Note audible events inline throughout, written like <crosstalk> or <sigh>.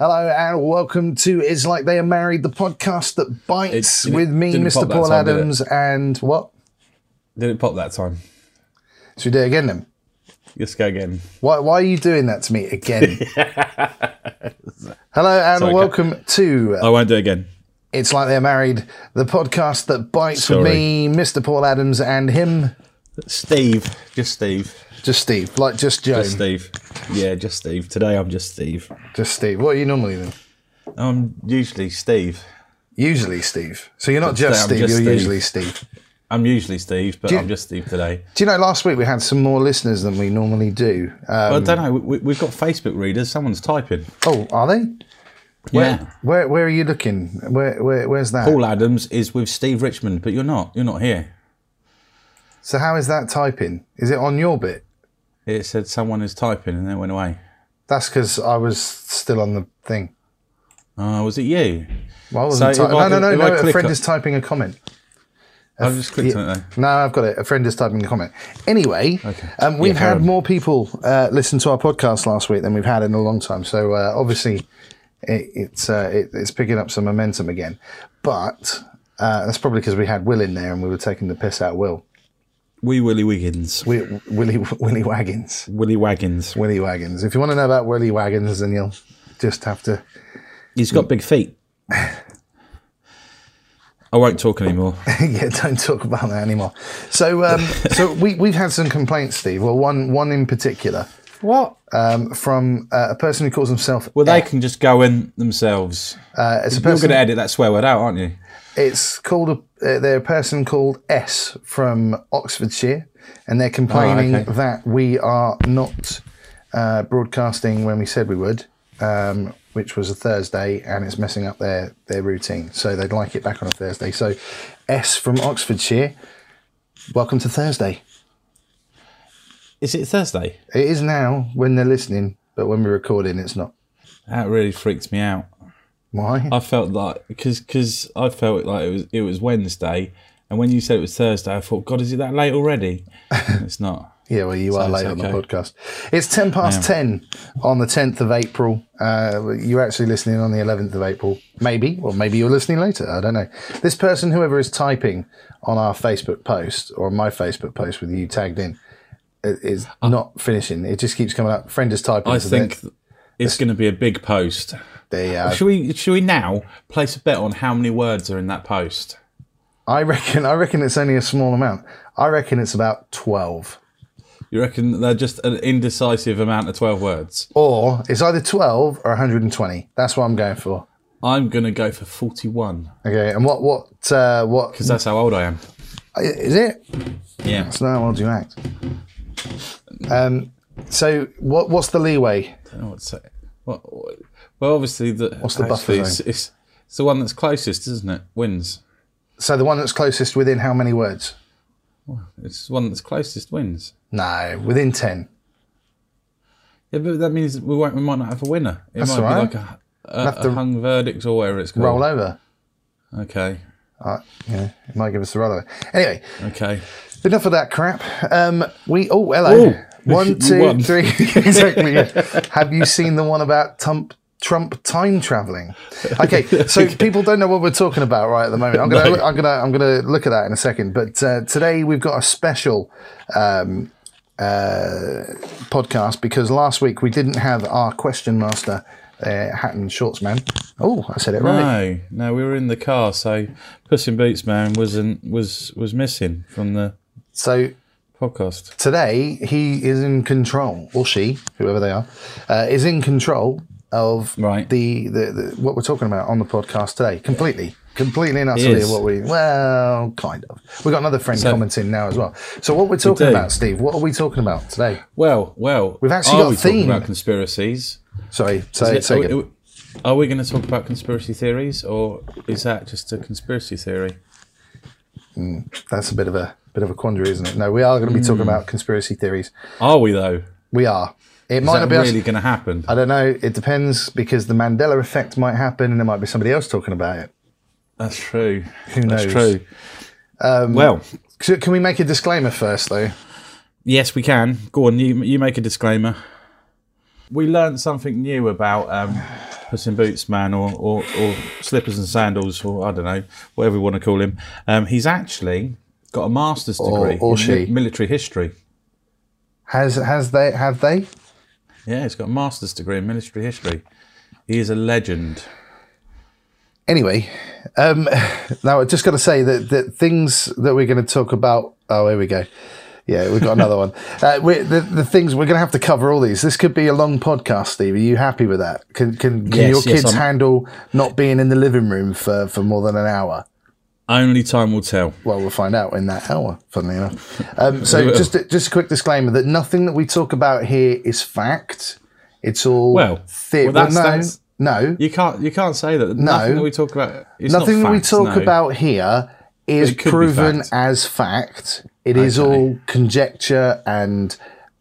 Hello and welcome to It's Like They Are Married, the podcast that bites It- it with me, didn't Mr. pop that Paul time, did it? Adams, and what? Did it pop that time? Should we do it again then? Let's go again. Why, why are you doing that to me again? <laughs> Hello and Sorry, welcome to I won't do it again. It's Like They're Married, the podcast that bites with Sorry. me, Mr. Paul Adams, and him, Steve. Just Steve. just Steve, like just Joe. Just Steve. Yeah, just Steve. Today I'm just Steve. Just Steve. What are you normally then? I'm usually Steve. Usually Steve. So you're not But just today I'm Steve, just you're Steve. usually Steve. I'm usually Steve, but Do you- I'm just Steve today. Do you know, last week we had some more listeners than we normally do. Um, Well, I don't know. We, we've got Facebook readers. Someone's typing. oh, are they? Yeah. Where where are you looking? Where, where where's that? Paul Adams is with Steve Richmond, but you're not. You're not here. So how is that typing? Is it on your bit? It said someone is typing and then it went away. That's because I was still on the thing. Oh, was it you? Well, I wasn't So if typing. I- No, no, no, no. A friend on- is typing a comment. I've just clicked on it though. No, I've got it. A friend is typing a comment. Anyway, um, we've Yeah, had on. more people uh, listen to our podcast last week than we've had in a long time. So uh, obviously, it, it's uh, it, it's picking up some momentum again. But uh, that's probably because we had Will in there and we were taking the piss out of Will. Wee Willie Wiggins. We, Willie Willie Waggins. Willie Waggins. Willie Waggins. If you want to know about Willie Waggins, then you'll just have to. He's got big feet. I won't talk anymore. <laughs> yeah, don't talk about that anymore. So, um, <laughs> so we we've had some complaints, Steve. Well, one one in particular What? um, from uh, a person who calls himself. Well, they can just go in themselves. Uh, it's a You're person. going to edit that swear word out, aren't you? It's called a. Uh, they're a person called S from Oxfordshire, and they're complaining Oh, okay. that we are not uh, broadcasting when we said we would, um, which was a Thursday, and it's messing up their their routine. So they'd like it back on a Thursday. So, S from Oxfordshire, welcome to Thursday. Is it Thursday? It is now when they're listening, but when we're recording, it's not. That really freaks me out. Why? I felt like because because I felt like it was it was Wednesday, and when you said it was Thursday, I thought, God, is it that late already? <laughs> it's not. Yeah, well, you are it's late on the podcast. It's 10 past 10 on the 10th of April. Uh, you're actually listening on the 11th of April. Maybe, or maybe you're listening later. I don't know. This person, whoever is typing on our Facebook post or my Facebook post with you tagged in, is not finishing. It just keeps coming up. Friend is typing. I so think it's going to be a big post. They, uh, Should we should we now place a bet on how many words are in that post? I reckon. I reckon it's only a small amount. I reckon it's about 12. You reckon they're just an indecisive amount of twelve words? Or it's either 12 or 120. That's what I'm going for. I'm going to go for forty-one Okay, and what what uh, what because that's how old I am. is it? Yeah. That's not how old you act. Um, so what what's the leeway? I don't know what to say. Well, well obviously the What's the buffer it's, zone? it's, it's the one that's closest, isn't it? Wins. So the one that's closest within how many words? It's the one that's closest wins. No, within ten. Yeah, but that means we won't. We might not have a winner. It That's might right. be like a, a, a hung verdict or whatever it's called. Roll over. Okay. Uh, yeah, it might give us the roll over. Anyway, Okay. enough of that crap. Um, we oh hello. Ooh. <laughs> One, two, three. <laughs> exactly. <laughs> Have you seen the one about Trump? Trump time traveling. Okay, so <laughs> people don't know what we're talking about right at the moment. I'm gonna, No. I'm gonna, I'm gonna look at that in a second. But uh, today we've got a special um, uh, podcast because last week we didn't have our question master, uh, Hat and Shorts Man. Oh, I said it right. No, no, we were in the car, so Puss in Boots Man wasn't was was missing from the So podcast. today he is in control, or she, whoever they are, uh, is in control of Right. the, the, the what we're talking about on the podcast today. Completely, completely and utterly what we well, kind of. We've got another friend So- commenting now as well. So what we're talking do. about, Steve? What are we talking about today? Well, well, We've actually got a we talking theme. about conspiracies. Sorry, say, Is say it- are, we, are we going to talk about conspiracy theories, or is that just a conspiracy theory? That's a bit of a bit of a quandary, isn't it? No, we are going to be Hmm. talking about conspiracy theories. Are we though? We are. It Is might that not be really going to happen? I don't know. It depends because the Mandela effect might happen, and there might be somebody else talking about it. That's true. Who That's knows? true. well, So can we make a disclaimer first, though? yes, we can. Go on, you you make a disclaimer. We learned something new about um, Puss in Boots man, or, or, or slippers and sandals, or I don't know, whatever we want to call him. Um, he's actually got a master's degree or in she. mi- military history. Has has they have they? Yeah, he's got a master's degree in military history. He is a legend. Anyway, um, now I've just got to say that that things that we're going to talk about. Oh, here we go. Yeah, we've got another one. <laughs> Uh, we the, the things we're going to have to cover all these. This could be a long podcast, Steve. Are you happy with that? Can can, can Yes, your yes, kids I'm- handle not being in the living room for, for more than an hour? Only time will tell. Well, we'll find out in that hour. Funnily enough. Um, so <laughs> just a, just a quick disclaimer that nothing that we talk about here is fact. It's all Well, the- well, that's- no, that's- no. You can't you can't say that. Nothing that we talk about. It's not Nothing that we talk no. about here is it could be proven fact. as fact. It is Okay. all conjecture and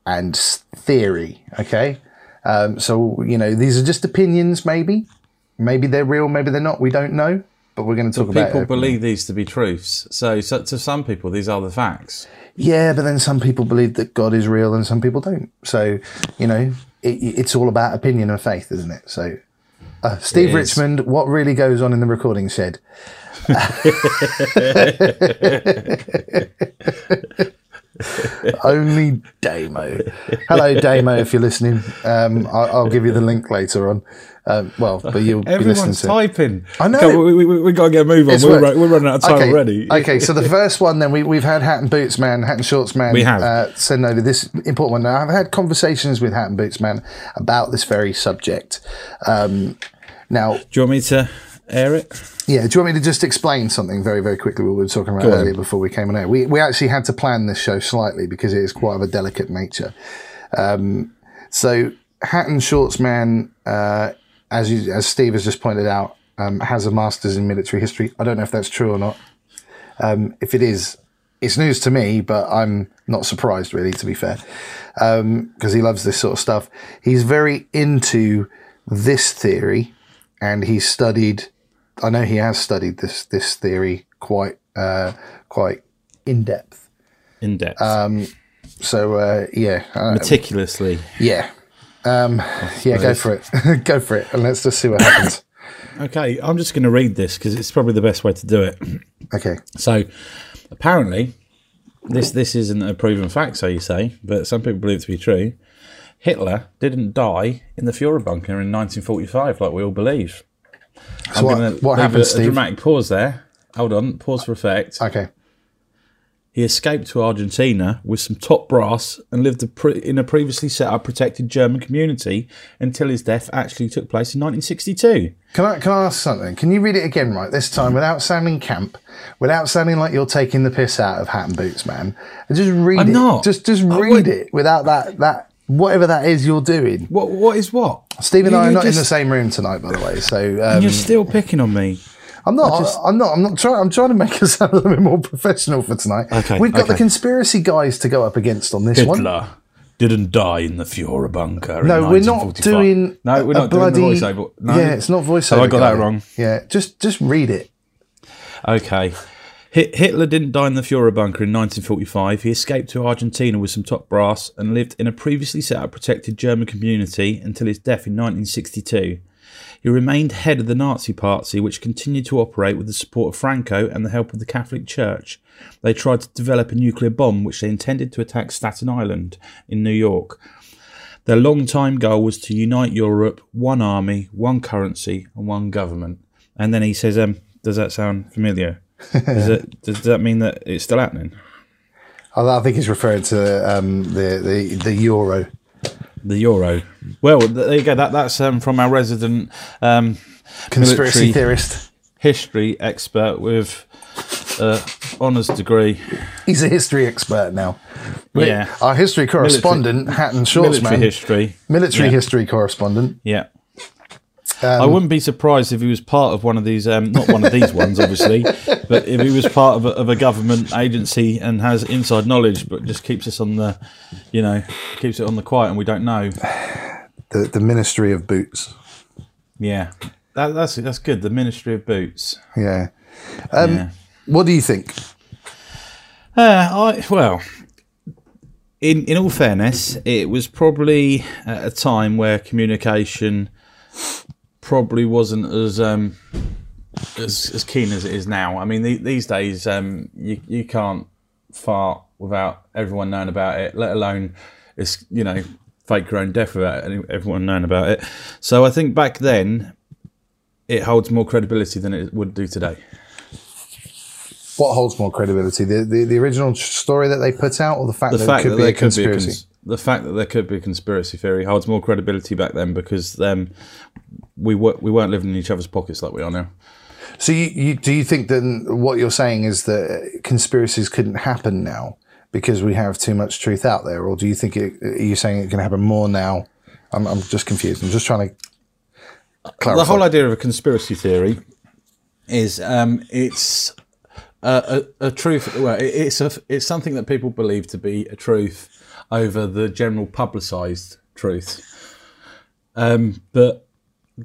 and theory. Okay, um, so you know these are just opinions. Maybe, maybe they're real. Maybe they're not. We don't know. But we're going to talk about People it. believe these to be truths. So, so to some people, these are the facts. Yeah, but then some people believe that God is real and some people don't. So, you know, it, it's all about opinion and faith, isn't it? So, uh, Steve is. Richmond, what really goes on in the recording shed? <laughs> Only Damo. Hello, Damo, if you're listening. Um, I, I'll give you the link later on. Um, well, but you'll be listening Everyone's to typing. I know. Come on, we, we, we got to get a move on. We're, we're running out of time okay. already. Okay, so the first one, then we, we've had Hat and Boots Man, Hat and Shorts Man. We have. uh, send over this important one. Now, I've had conversations with Hat and Boots Man about this very subject. Um, now, Do you want me to air it? yeah, do you want me to just explain something very, very quickly? What we were talking about Go on. earlier before we came on air. We we actually had to plan this show slightly because it is quite of a delicate nature. Um, so, Hat and Shorts Man, uh, as you, as Steve has just pointed out, um, has a master's in military history. I don't know if that's true or not. Um, if it is, it's news to me, but I'm not surprised really, to be fair, because he loves this sort of stuff. He's very into this theory, and he's studied. I know he has studied this this theory quite uh, quite in depth. In depth. So uh, yeah, Meticulously. yeah, um, yeah. Go for it, <laughs> go for it, and let's just see what happens. <coughs> Okay, I'm just going to read this because it's probably the best way to do it. <coughs> Okay, So, apparently, this this isn't a proven fact, so you say, but some people believe it to be true. Hitler didn't die in the Führer bunker in 1945, like we all believe. so what, gonna what leave happened, a, Steve? A dramatic pause there. Hold on, pause for effect. okay, He escaped to Argentina with some top brass and lived in a previously set up protected German community until his death actually took place in 1962. Can I can I ask something? Can you read it again, right? This time without sounding camp, without sounding like you're taking the piss out of Hat and Boots, man. And just read I'm it. not. Just just read it without that that whatever that is you're doing. What? What is what? Steve and You- I are not in the same room tonight, by the way. So um, You're still picking on me. I'm not. just- I'm not. I'm not trying. I'm trying to make us sound a little bit more professional for tonight. Okay, We've got the conspiracy guys to go up against on this one. Hitler didn't die in the Führer bunker. in No, we're not doing. No, we're a not bloody, doing the voiceover. No. Yeah, it's not voiceover. Have I got that wrong? Yeah, just just read it. Okay. Hitler didn't die in the Führer bunker in 1945. He escaped to Argentina with some top brass and lived in a previously set up protected German community until his death in 1962. He remained head of the Nazi Party, which continued to operate with the support of Franco and the help of the Catholic Church. They tried to develop a nuclear bomb which they intended to attack Staten Island in New York. Their long-time goal was to unite Europe, one army, one currency, and one government. And then he says, um, "Does that sound familiar? Does, it, <laughs> does that mean that it's still happening?" I I think he's referring to um, the, the the euro. The euro. Well, there you go. That that's um, from our resident um, Conspiracy theorist. history expert with uh, honours degree. He's a history expert now. Yeah. Our history correspondent, Hat and Shorts Man. Military history. Military Yeah. history correspondent. Yeah. Um, I wouldn't be surprised if he was part of one of these, um, not one of these ones, obviously, <laughs> but if he was part of a, of a government agency and has inside knowledge, but just keeps us on the, you know, keeps it on the quiet and we don't know. <sighs> The, the Ministry of Boots. Yeah, that, that's that's good. The Ministry of Boots. Yeah. Um, Yeah. What do you think? Uh, I well, in in all fairness, it was probably at a time where communication probably wasn't as um, as as keen as it is now. I mean, the, these days um, you you can't fart without everyone knowing about it, let alone it's you know fake your own death without everyone knowing about it. So I think back then it holds more credibility than it would do today. What holds more credibility, the, the the original story that they put out, or the fact The that fact it could that be there a could be a conspiracy? cons- the fact that there could be a conspiracy theory holds more credibility back then because um, we were, we weren't living in each other's pockets like we are now. So you, you do you think then what you're saying is that conspiracies couldn't happen now because we have too much truth out there, or do you think it, are you saying it can happen more now? I'm, I'm just confused. I'm just trying to clarify. The whole idea of a conspiracy theory is um, it's a, a, a truth. Well, it- it's a, it's something that people believe to be a truth over the general publicised truth. Um, but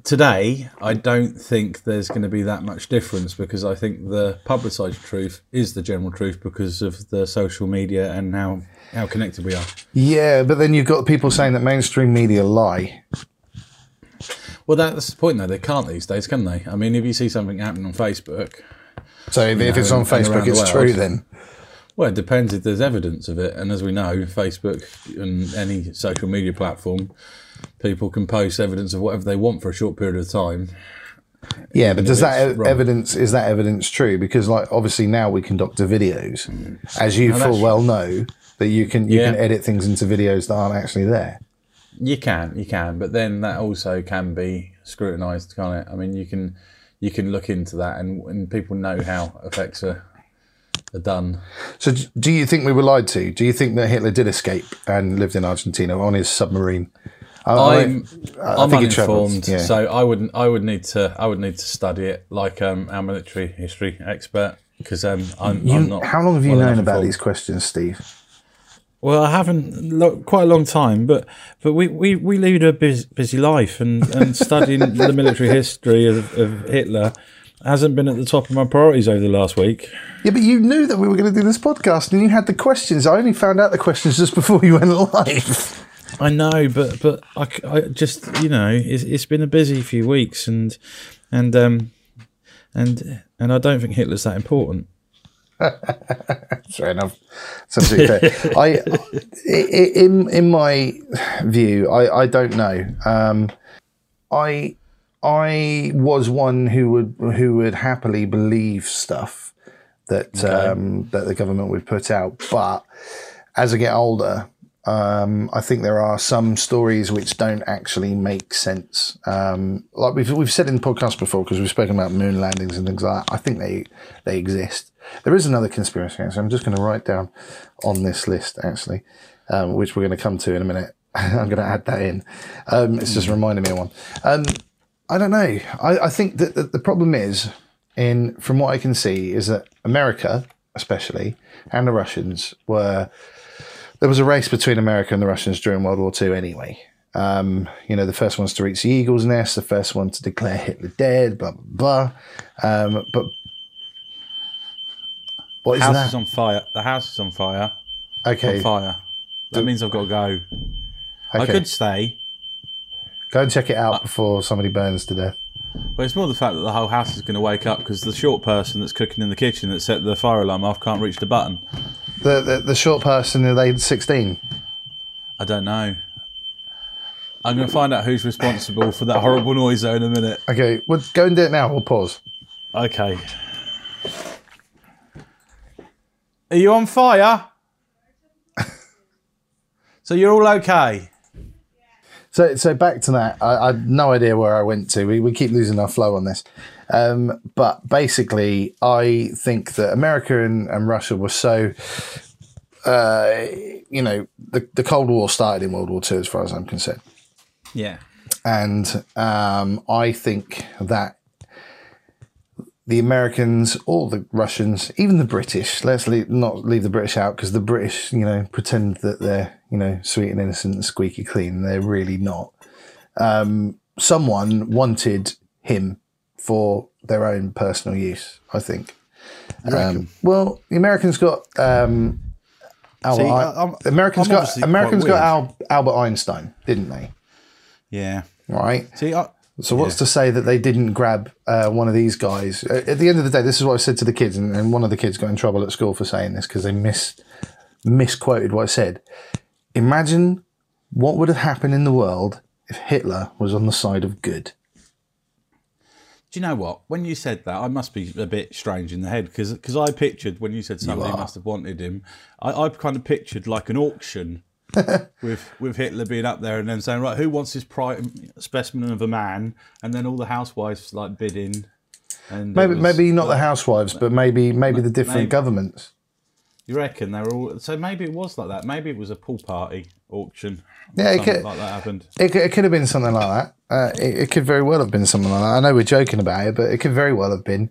today, I mm. don't think there's going to be that much difference because I think the publicised truth is the general truth because of the social media and how how connected we are. yeah, but then you've got people saying that mainstream media lie. Well, that's the point, though. They can't these days, can they? I mean, if you see something happening on Facebook, So if, if it's on Facebook, the it's world. true then. Well, it depends if there's evidence of it. And as we know, Facebook and any social media platform, people can post evidence of whatever they want for a short period of time. Yeah, but does that wrong. evidence is that evidence true? Because like obviously now we can doctor videos, mm. as you full well know that you can you can edit things into videos that aren't actually there. You can, you can, but then that also can be scrutinised, can't it? I mean, you can you can look into that, and, and people know how effects are, are done. So do you think we were lied to? Do you think that Hitler did escape and lived in Argentina on his submarine? I- I- I'm I I'm think he travelled, uninformed, yeah. so I wouldn't I would need to I would need to study it like um, our military history expert because um, I'm, You- I'm not. how long have you known about these questions, Steve? Well, I haven't lo- quite a long time, but but we, we, we lead a busy, busy life, and, and studying <laughs> the military history of, of Hitler hasn't been at the top of my priorities over the last week. Yeah, but you knew that we were going to do this podcast, and you had the questions. I only found out the questions just before you went live. I know, but but I, I just you know it's, it's been a busy few weeks, and and um and and I don't think Hitler's that important. <laughs> Fair enough. Fair. <laughs> I, in in my view, I, I don't know. Um, I I was one who would who would happily believe stuff that um, that the government would put out, but as I get older, um, I think there are some stories which don't actually make sense. Um, like we've we've said in the podcast before, because we've spoken about moon landings and things like that. I think they they exist. There is another conspiracy. Actually, I'm just going to write down on this list actually, um, which we're going to come to in a minute. <laughs> I'm going to add that in. Um, it's just reminding me of one. Um, I don't know. I, I think that the, the problem is, in from what I can see, is that America, especially, and the Russians were there was a race between America and the Russians during World War II anyway. Um, you know, the first ones to reach the Eagle's Nest, the first one to declare Hitler dead, blah, blah, blah. Um, but what is house that? is on fire. The house is on fire. okay, On fire. That means I've got to go. I could stay, Go and check it out before somebody burns to death. But it's more the fact that the whole house is going to wake up because the short person that's cooking in the kitchen that set the fire alarm off can't reach the button. The, the, the short person, are they 16? I don't know. I'm going to find out who's responsible for that horrible noise though in a minute. Okay, well, go and do it now. We'll pause. Okay. Are you on fire? <laughs> so you're all okay? So, so back to that. I, I had no idea where I went to. We, we keep losing our flow on this. Um, but basically, I think that America and, and Russia were so, uh, you know, the, the Cold War started in World War II, as far as I'm concerned. Yeah. And um, I think that the Americans, all the Russians, even the British, let's leave, not leave the British out because the British, you know, pretend that they're, you know, sweet and innocent and squeaky clean. They're really not. Um, someone wanted him for their own personal use, I think. Um, well, the Americans got um, Albert, See, I- I'm- Americans I'm got Americans got Al- Albert Einstein, didn't they? Yeah. Right. See, I, So what's to say that they didn't grab uh, one of these guys? At the end of the day, this is what I said to the kids, and, and one of the kids got in trouble at school for saying this because they mis misquoted what I said. Imagine what would have happened in the world if Hitler was on the side of good. Do you know what? When you said that, I must be a bit strange in the head because I pictured when you said somebody are. must have wanted him. I, I kind of pictured like an auction <laughs> with with Hitler being up there and then saying, right, who wants this prime specimen of a man? And then all the housewives like bidding. And Maybe was maybe not the housewives, but maybe maybe the different maybe. governments. You reckon they were all? So maybe it was like that. Maybe it was a pool party auction. Yeah, it could- like that happened. It, could- it could have been something like that. Uh, it, it could very well have been something like that. I know we're joking about it, but it could very well have been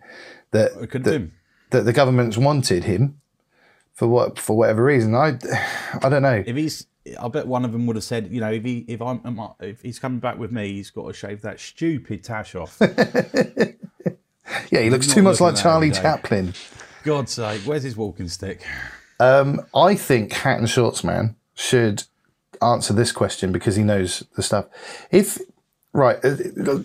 that It could that, that the governments wanted him for what for whatever reason. I I don't know. If he's, I bet one of them would have said, you know, if he, if I'm, if he's coming back with me, he's got to shave that stupid tash off. <laughs> Yeah, he looks too much like Charlie. Chaplin. God's sake, where's his walking stick? Um, I think Hat and Shorts Man should answer this question because he knows the stuff. If right, uh,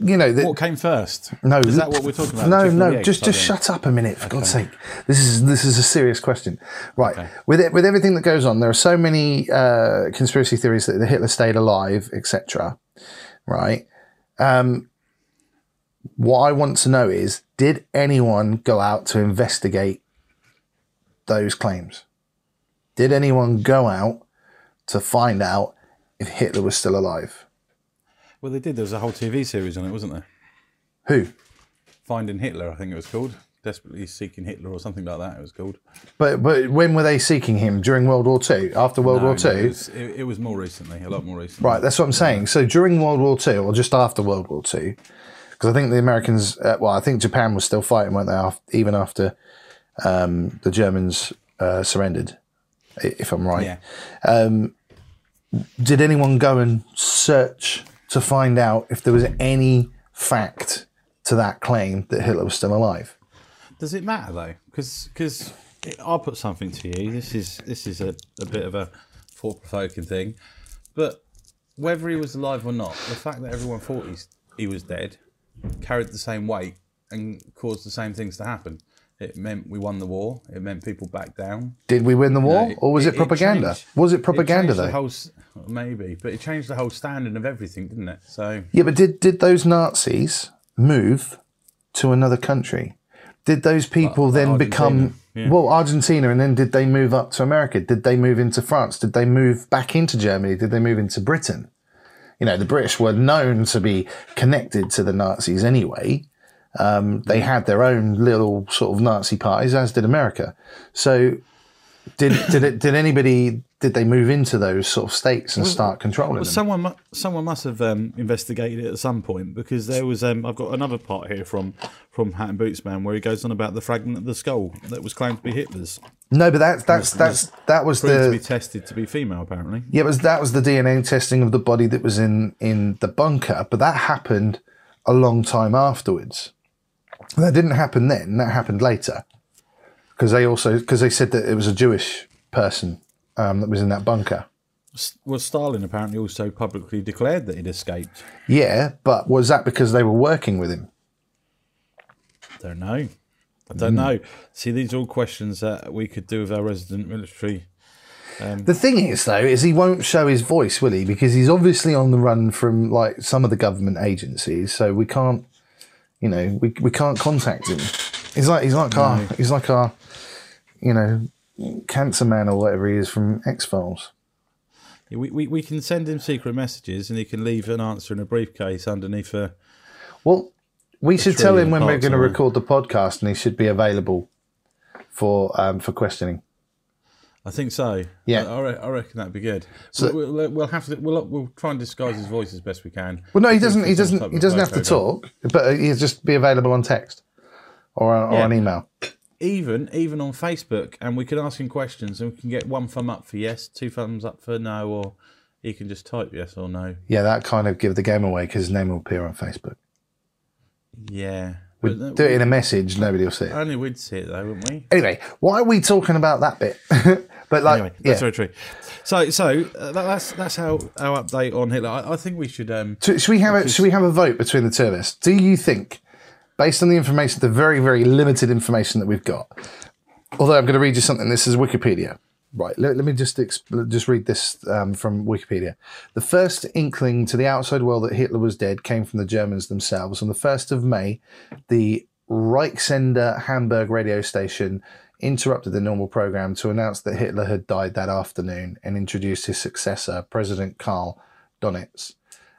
you know, the, What came first? no, is that what we're talking about? No, no, just just shut up a minute for God's sake. This is this is a serious question, right? Okay. With it, with everything that goes on, there are so many uh, conspiracy theories that Hitler stayed alive, etc. Right. Um, what I want to know is, did anyone go out to investigate those claims? Did anyone go out to find out if Hitler was still alive? Well, they did. There was a whole TV series on it, wasn't there? Who? Finding Hitler, I think it was called. Desperately seeking Hitler, or something like that. It was called. But but when were they seeking him during World War Two? After World No, War no, Two? it, was, it, it was more recently, a lot more recently. Right, that's what I'm saying. So during World War Two, or just after World War Two, because I think the Americans, uh, well, I think Japan was still fighting, weren't they? Even after um, the Germans uh, surrendered, i- if I'm right. Yeah. Did anyone go and search to find out if there was any fact to that claim that Hitler was still alive? Does it matter though? Because I'll put something to you. This is this is a, a bit of a thought provoking thing, but whether he was alive or not, the fact that everyone thought he's, he was dead carried the same weight and caused the same things to happen. It meant we won the war. It meant people backed down. Did we win the war, It- or was it, propaganda? changed- was it propaganda the though? whole maybe, but it changed the whole standing of everything, didn't it? So Yeah, but did did those Nazis move to another country? Did those people then Argentina, become yeah. well Argentina, and then did they move up to America? Did they move into France? Did they move back into Germany? Did they move into Britain? You know, the British were known to be connected to the Nazis anyway. Um, they had their own little sort of Nazi parties, as did America. So, did did it, did anybody did they move into those sort of states and start controlling Well, them? someone someone must have um, investigated it at some point because there was um, I've got another part here from from Hat and Boots Man where he goes on about the fragment of the skull that was claimed to be Hitler's, No, but that's that's that's that was proved to be tested to be female apparently. yeah, it was that was the DNA testing of the body that was in in the bunker, but that happened a long time afterwards. That didn't happen then. That happened later because they also because they said that it was a Jewish person um, that was in that bunker. Well, Stalin apparently also publicly declared that he'd escaped. Yeah, but was that because they were working with him? Don't know. I don't know. See, these are all questions that we could do with our resident military. The thing is, though, is he won't show his voice, will he? Because he's obviously on the run from like some of the government agencies, so we can't, you know, we, we can't contact him. He's like he's like our he's like our, you know, cancer man or whatever he is from X Files. We, we, we can send him secret messages and he can leave an answer in a briefcase underneath a. Well, we should tell him when we're going to record the podcast, and he should be available for um, for questioning. I think so. Yeah. I, I, re- I reckon that'd be good. So we'll, we'll, we'll have to. We'll, we'll try and disguise his voice as best we can. Well, no, he doesn't. He doesn't. He doesn't have to talk, but he'll just be available on text or or Yeah. an email. Even even on Facebook, and we can ask him questions, and we can get one thumb up for yes, two thumbs up for no, or he can just type yes or no. Yeah, that kind of give the game away because his name will appear on Facebook. Yeah, We But, uh, do it in a message, nobody will see it. Only we'd see it though, wouldn't we? Anyway, why are we talking about that bit? <laughs> but like, Anyway, yeah. that's very true. So, so uh, that, that's that's how our update on Hitler. I, I think we should. Um, So should we have a should we have a vote between the two of us? Do you think, based on the information, the very very limited information that we've got, although I'm going to read you something. This is Wikipedia. Right. Let, let me just exp- just read this um, from Wikipedia. The first inkling to the outside world that Hitler was dead came from the Germans themselves. On the first of May, the Reichssender Hamburg radio station interrupted the normal program to announce that Hitler had died that afternoon and introduced his successor, President Karl Donitz.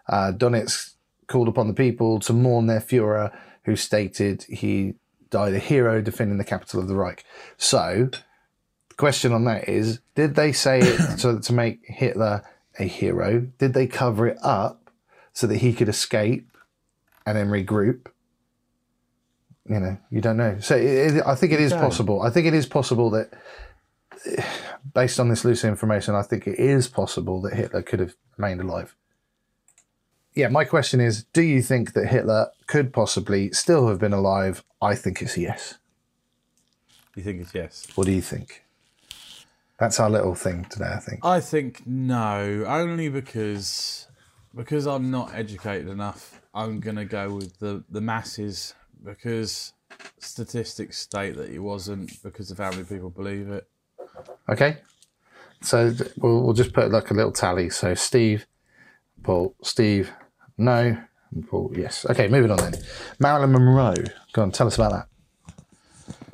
Uh, Donitz called upon the people to mourn their Fuhrer, who stated he died a hero defending the capital of the Reich. So, question on that is did they say it <coughs> so to make Hitler a hero? Did they cover it up so that he could escape and then regroup? You know, you don't know. So, it, it, I think it is don't. possible. I think it is possible that, <sighs> based on this loose information, I think it is possible that Hitler could have remained alive yeah, my question is do you think that Hitler could possibly still have been alive? I think it's yes. you think it's yes? What do you think? That's our little thing today, I think. I think no, only because because I'm not educated enough. I'm gonna go with the the masses because statistics state that he wasn't because of how many people believe it. Okay. So we'll, we'll just put like a little tally. So Steve, Paul, Steve, no, and Paul, yes. Okay, moving on then. Marilyn Monroe. Go on, tell us about that.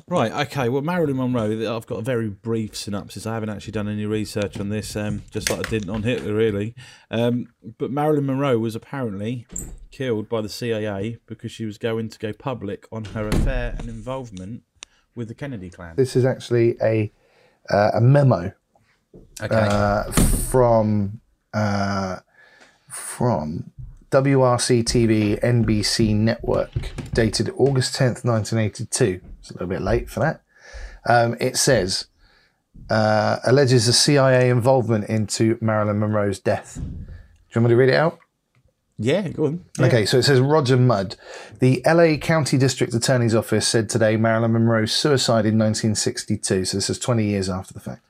Right. Okay. Well, Marilyn Monroe. I've got a very brief synopsis. I haven't actually done any research on this, um, just like I didn't on Hitler, really. Um, but Marilyn Monroe was apparently killed by the CIA because she was going to go public on her affair and involvement with the Kennedy clan. This is actually a uh, a memo Okay. uh, from uh, from WRC TV NBC network, dated August tenth, nineteen eighty two. It's a little bit late for that. Um, it says uh, alleges a CIA involvement into Marilyn Monroe's death. Do you want me to read it out? yeah. Go on. Yeah. Okay, so it says Roger Mudd. The LA County District Attorney's Office said today Marilyn Monroe's suicide in 1962, so this is 20 years after the fact,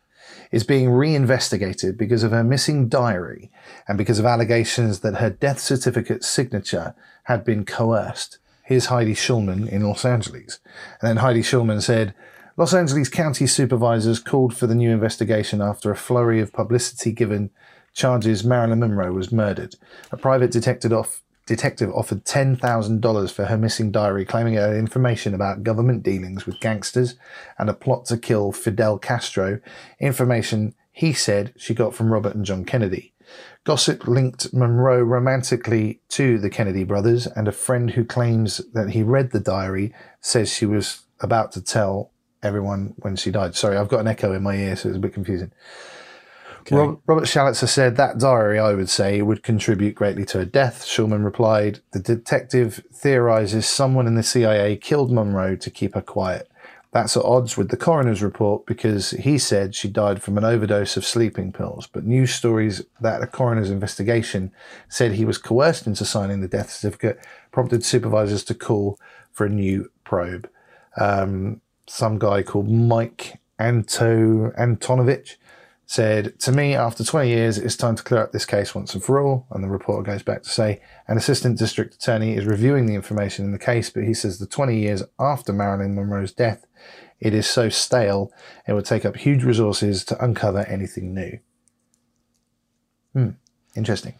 is being reinvestigated because of her missing diary and because of allegations that her death certificate signature had been coerced. Here's Heidi Schulman in Los Angeles. And then Heidi Schulman said, Los Angeles County supervisors called for the new investigation after a flurry of publicity given charges Marilyn Monroe was murdered. A private detective, off, detective offered $10,000 for her missing diary, claiming it had information about government dealings with gangsters and a plot to kill Fidel Castro, information he said she got from Robert and John Kennedy. Gossip linked Monroe romantically to the Kennedy brothers, and a friend who claims that he read the diary says she was about to tell everyone when she died. Sorry, I've got an echo in my ear, so it's a bit confusing. Rob, Robert Slatzer said that diary, I would say, would contribute greatly to her death. Schulman replied, The detective theorizes someone in the CIA killed Monroe to keep her quiet. That's at odds with the coroner's report because he said she died from an overdose of sleeping pills. But news stories that a coroner's investigation said he was coerced into signing the death certificate prompted supervisors to call for a new probe. Um, some guy called Mike Anto Antonovich said, To me, after 20 years, it's time to clear up this case once and for all. And the reporter goes back to say, An assistant district attorney is reviewing the information in the case, but he says the 20 years after Marilyn Monroe's death, it is so stale, it would take up huge resources to uncover anything new. Hmm, interesting.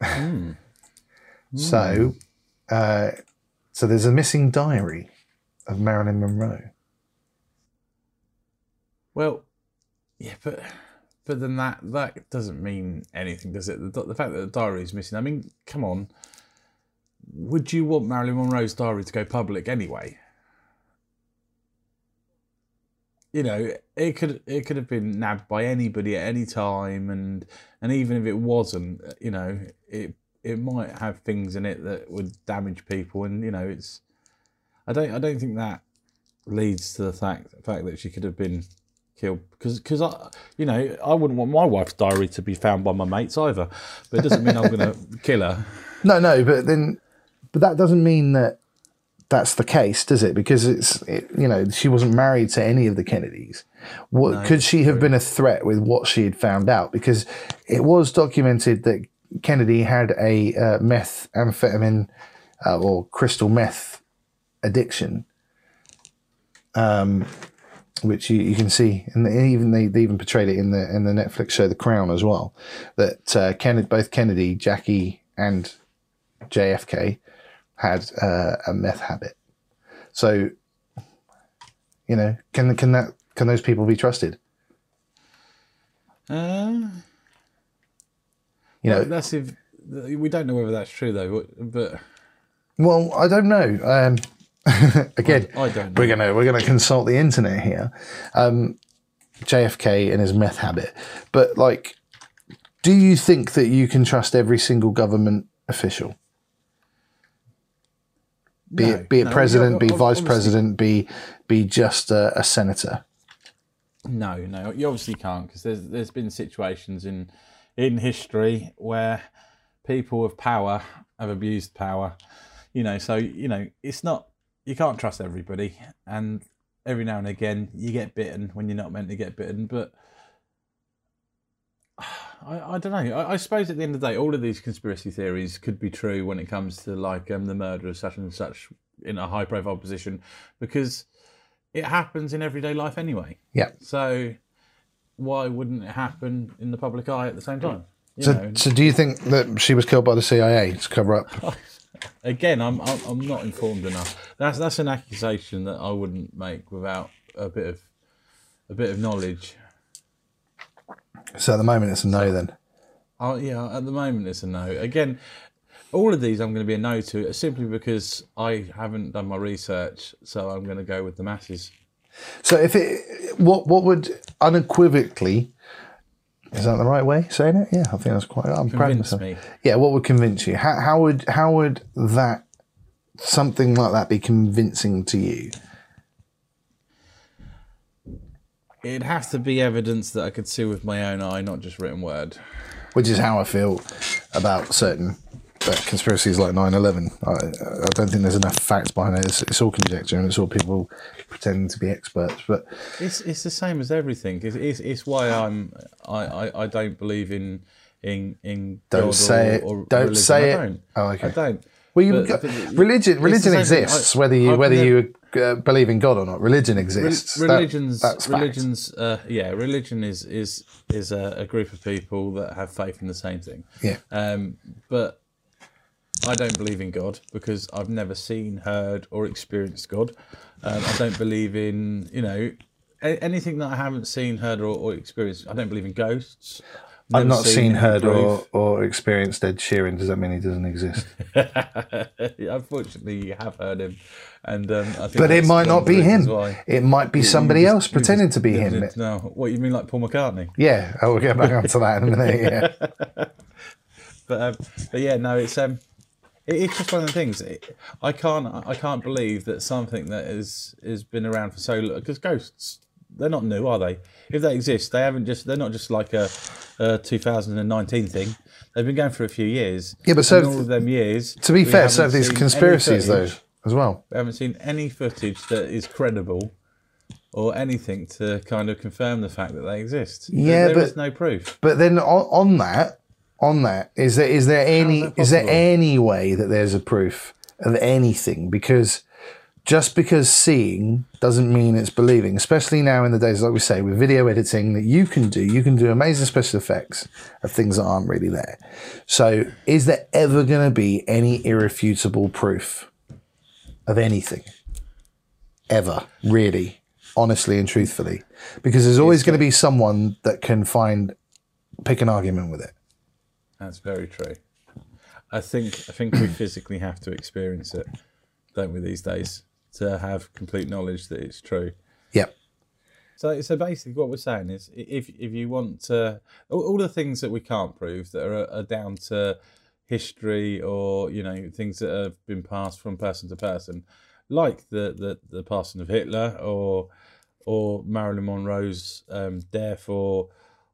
<laughs> so, uh, so there's a missing diary of Marilyn Monroe. Well, yeah, but but then that that doesn't mean anything, does it? The, the fact that the diary is missing. I mean, come on. Would you want Marilyn Monroe's diary to go public anyway? You know, it could it could have been nabbed by anybody at any time, and and even if it wasn't, you know, it it might have things in it that would damage people, and you know, it's. I don't I don't think that leads to the fact the fact that she could have been killed because because I you know I wouldn't want my wife's diary to be found by my mates either, but it doesn't mean I'm going <laughs> to kill her. No, no, but then, but that doesn't mean that that's the case, does it? Because it's it, you know she wasn't married to any of the Kennedys. What could she have been a threat with what she had found out? Because it was documented that Kennedy had a uh, methamphetamine uh, or crystal meth addiction, um, which you, you can see, and even they, they even portrayed it in the in the Netflix show The Crown as well. That uh, Kennedy, both Kennedy, Jackie, and JFK had uh, a meth habit. So, you know, can can that can those people be trusted? Uh, You know, that's if we don't know whether that's true though. But well, I don't know. Um, <laughs> again, I don't know. we're gonna we're gonna consult the internet here. Um, JFK and his meth habit, but like, do you think that you can trust every single government official? Be No, it be it no, president, be vice obviously- president, be be just a, a senator. No, no, you obviously can't because there's there's been situations in in history where people with power have abused power. You know, so you know it's not you can't trust everybody, and every now and again you get bitten when you're not meant to get bitten. But <sighs> I, I don't know. I, I suppose at the end of the day, all of these conspiracy theories could be true when it comes to like um, the murder of such and such in a high profile position, because it happens in everyday life anyway. Yeah. So why wouldn't it happen in the public eye at the same time? You So, know, so do you think that she was killed by the CIA to cover up? <laughs> again, I'm, I'm I'm not informed enough. That's that's an accusation that I wouldn't make without a bit of a bit of knowledge. So at the moment, it's a no. Then Oh yeah, at the moment it's a no. Again, all of these I'm going to be a no to simply because I haven't done my research, so I'm going to go with the masses. So if it, what what would unequivocally, is that the right way saying it? Yeah, I think that's quite. I'm proud of Convince myself. me. Yeah, what would convince you? How, how would how would that something like that be convincing to you? It'd have to be evidence that I could see with my own eye, not just written word. Which is how I feel about certain uh, conspiracies like 9-11. I, I don't think there's enough facts behind it. It's, it's all conjecture and it's all people pretending to be experts. But It's it's the same as everything. It's it's, it's why I'm I, I, I don't believe in in in Don't God say or, it. Don't religion. say I it. Don't. Oh, okay. I don't. well, you But- got, religion religion the same thing. exists I- whether you I've whether never- you uh, believe in God or not. Religion exists. That- religions fact. religions uh, yeah religion is is is a, a group of people that have faith in the same thing Yeah. um but i don't believe in god because i've never seen heard or experienced god um, i don't believe in you know a- anything that i haven't seen heard or, or experienced i don't believe in ghosts I've not seen, any heard, or, or experienced Ed Sheeran. Does that mean he doesn't exist? <laughs> Unfortunately, you have heard him, and um, I think But it might not be him. It might be somebody just- else pretending to be him. No, what you mean, like Paul McCartney? Yeah, I will get back onto that in a minute. Yeah, <laughs> But um, but yeah, no, it's um, it's just one of the things. It, I can't I can't believe that something that is has been around for so long because ghosts they're not new, are they? If they exist, they haven't just they're not just like a, a 2019 thing. They've been going for a few years. Yeah, but so all of them years. to be fair, so these conspiracies though as well. we haven't seen any footage that is credible or anything to kind of confirm the fact that they exist. There- Yeah, there but- is no proof. But then on, on that, on that, is there is there any that is there any way that there's a proof of anything? Because just because seeing doesn't mean it's believing. Especially now in the days, like we say, with video editing that you can do, you can do amazing special effects of things that aren't really there. So, is there ever going to be any irrefutable proof of anything? Ever, really, honestly and truthfully? Because there's always going to be someone that can find pick an argument with it. That's very true. I think I think we physically have to experience it, don't we, these days, to have complete knowledge that it's true. Yep. So, so basically, what we're saying is, if if you want to, all, the things that we can't prove that are, are down to history or you know things that have been passed from person to person, like the the, the passing of Hitler or or Marilyn Monroe's um, death or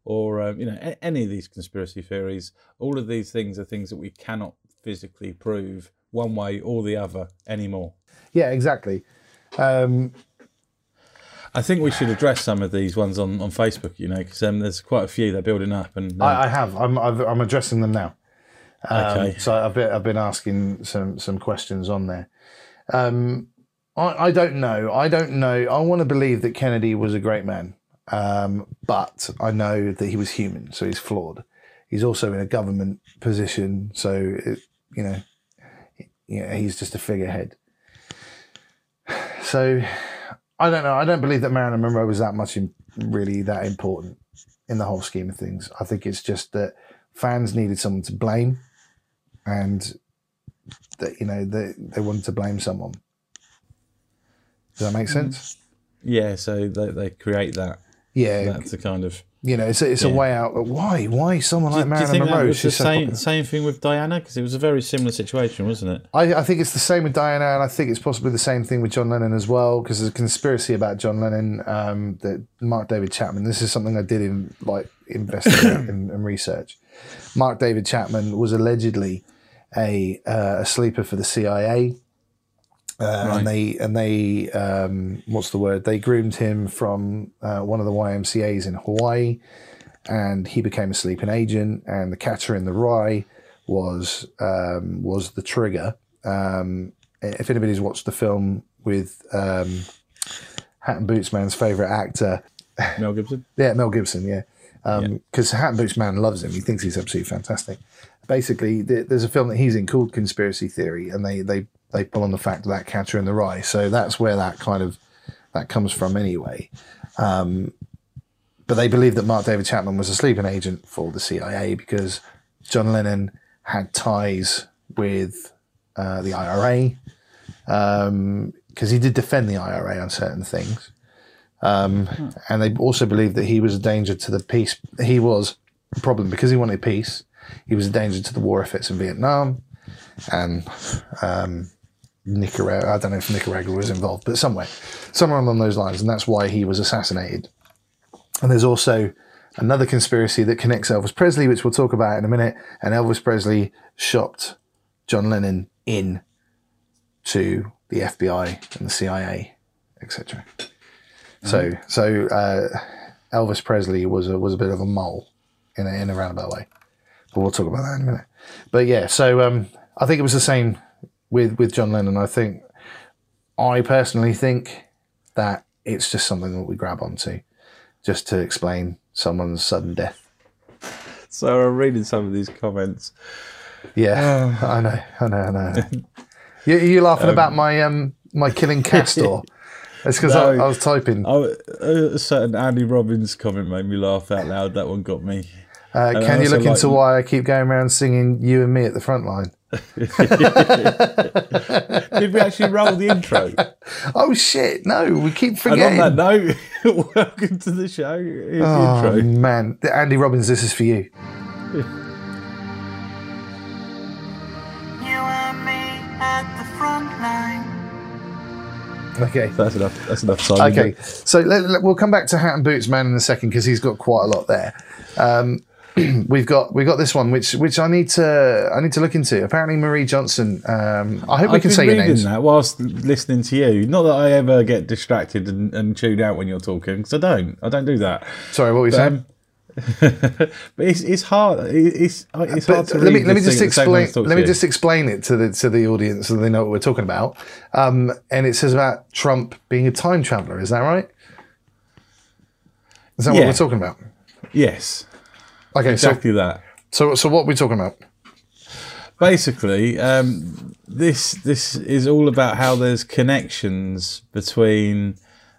or um, you know a- any of these conspiracy theories, all of these things are things that we cannot physically prove one way or the other anymore. Yeah, exactly. Um, I think we should address some of these ones on, on Facebook, you know, because um, there's quite a few they're building up. And uh, I, I have. I'm, I've, I'm addressing them now. Um, Okay. So I've been, I've been asking some, some questions on there. Um, I, I don't know. I don't know. I want to believe that Kennedy was a great man, um, but I know that he was human, so he's flawed. He's also in a government position, so it, you know, yeah, he's just a figurehead. So I don't know. I don't believe that Marilyn Monroe was that much in, really that important in the whole scheme of things. I think it's just that fans needed someone to blame, and that you know they they wanted to blame someone. Does that make sense? yeah, so they, they create that. Yeah, That's a kind of. you know, it's a, it's a way out. But Why? Why someone like Do you Marilyn Monroe? was the She's so same same thing with Diana? Because it was a very similar situation, wasn't it? I, I think it's the same with Diana, and I think it's possibly the same thing with John Lennon as well. Because there's a conspiracy about John Lennon um, that Mark David Chapman. This is something I did in like investigate <coughs> and, and research. Mark David Chapman was allegedly a uh, a sleeper for the CIA, uh, Right. and they and they um, what's the word? They groomed him from uh, one of the YMCA's in Hawaii, and he became a sleeping agent. And the Catcher in the Rye was um, was the trigger. Um, if anybody's watched the film with um, Hat and Boots Man's favorite actor, <laughs> Mel Gibson. yeah, Mel Gibson, yeah. Because Hat and Boots Man loves him. He thinks he's absolutely fantastic. Basically, th- there's a film that he's in called Conspiracy Theory, and they they they pull on the fact of that catcher in the rye. So that's where that kind of that comes from anyway. Um, but they believe that Mark David Chapman was a sleeping agent for the CIA because John Lennon had ties with uh, the IRA because he did defend the IRA on certain things and they also believed that he was a danger to the peace. He was a problem because he wanted peace. He was a danger to the war efforts in Vietnam, and um, Nicaragua. I don't know if Nicaragua was involved, but somewhere, somewhere along those lines, and that's why he was assassinated. And there's also another conspiracy that connects Elvis Presley, which we'll talk about in a minute. And Elvis Presley shopped John Lennon in to the FBI and the CIA, etc. So, so uh, Elvis Presley was a was a bit of a mole in a, in a roundabout way, but we'll talk about that in a minute. But yeah, so um, I think it was the same with with John Lennon. I think I personally think that it's just something that we grab onto, just to explain someone's sudden death. So I'm reading some of these comments. Yeah, <sighs> I know, I know, I know. you, you laughing about my um my killing castor? <laughs> It's because I, No. I was typing. Oh, a certain Andy Robbins comment made me laugh out loud. That one got me. Uh, can you look like- into why I keep going around singing "You and Me" at the front line? <laughs> Did we actually roll the intro? <laughs> Oh shit! No, we keep forgetting. And forgetting. on that note, <laughs> welcome to the show. Here's the oh intro. man, Andy Robbins, this is for you. You and me at the front line. Okay. That's enough. That's enough time. Okay, so let, let- we'll come back to Hat and Boots Man in a second because he's got quite a lot there. Um, <clears throat> we've got we've got this one which which I need to I need to look into. Apparently, Marie Johnson. Um, I hope we I've can say your names. that whilst listening to you. Not that I ever get distracted and, and tuned out when you're talking, because I don't. I don't do that. Sorry, what were you saying? Um, <laughs> but it's, it's hard. It's it's hard But to let me let me just thing at the same time explain. as talk to Let me just explain it to the to the audience so they know what we're talking about. Um, and it says about Trump being a time traveler. Is that right? Is that what we're talking about? yes, Okay, exactly that. so so so what are we talking about? basically um, this this is all about how there's connections between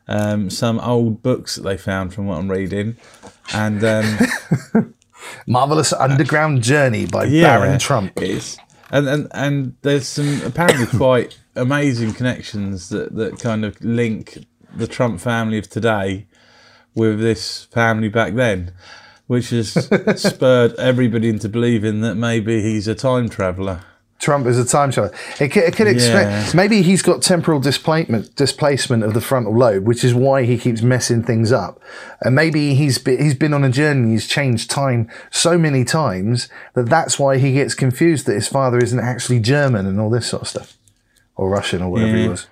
um, some old books that they found from what I'm reading and um, <laughs> Marvelous Underground Journey by yeah, Baron Trump. it's, and, and and there's some apparently <laughs> quite amazing connections that, that kind of link the Trump family of today with this family back then which has spurred everybody into believing that maybe he's a time traveller Trump is a time traveler. It could, it could explain. Yeah. Maybe he's got temporal displacement displacement of the frontal lobe, which is why he keeps messing things up. And maybe he's be, he's been on a journey. He's changed time so many times that that's why he gets confused that his father isn't actually German and all this sort of stuff. or Russian or whatever he was.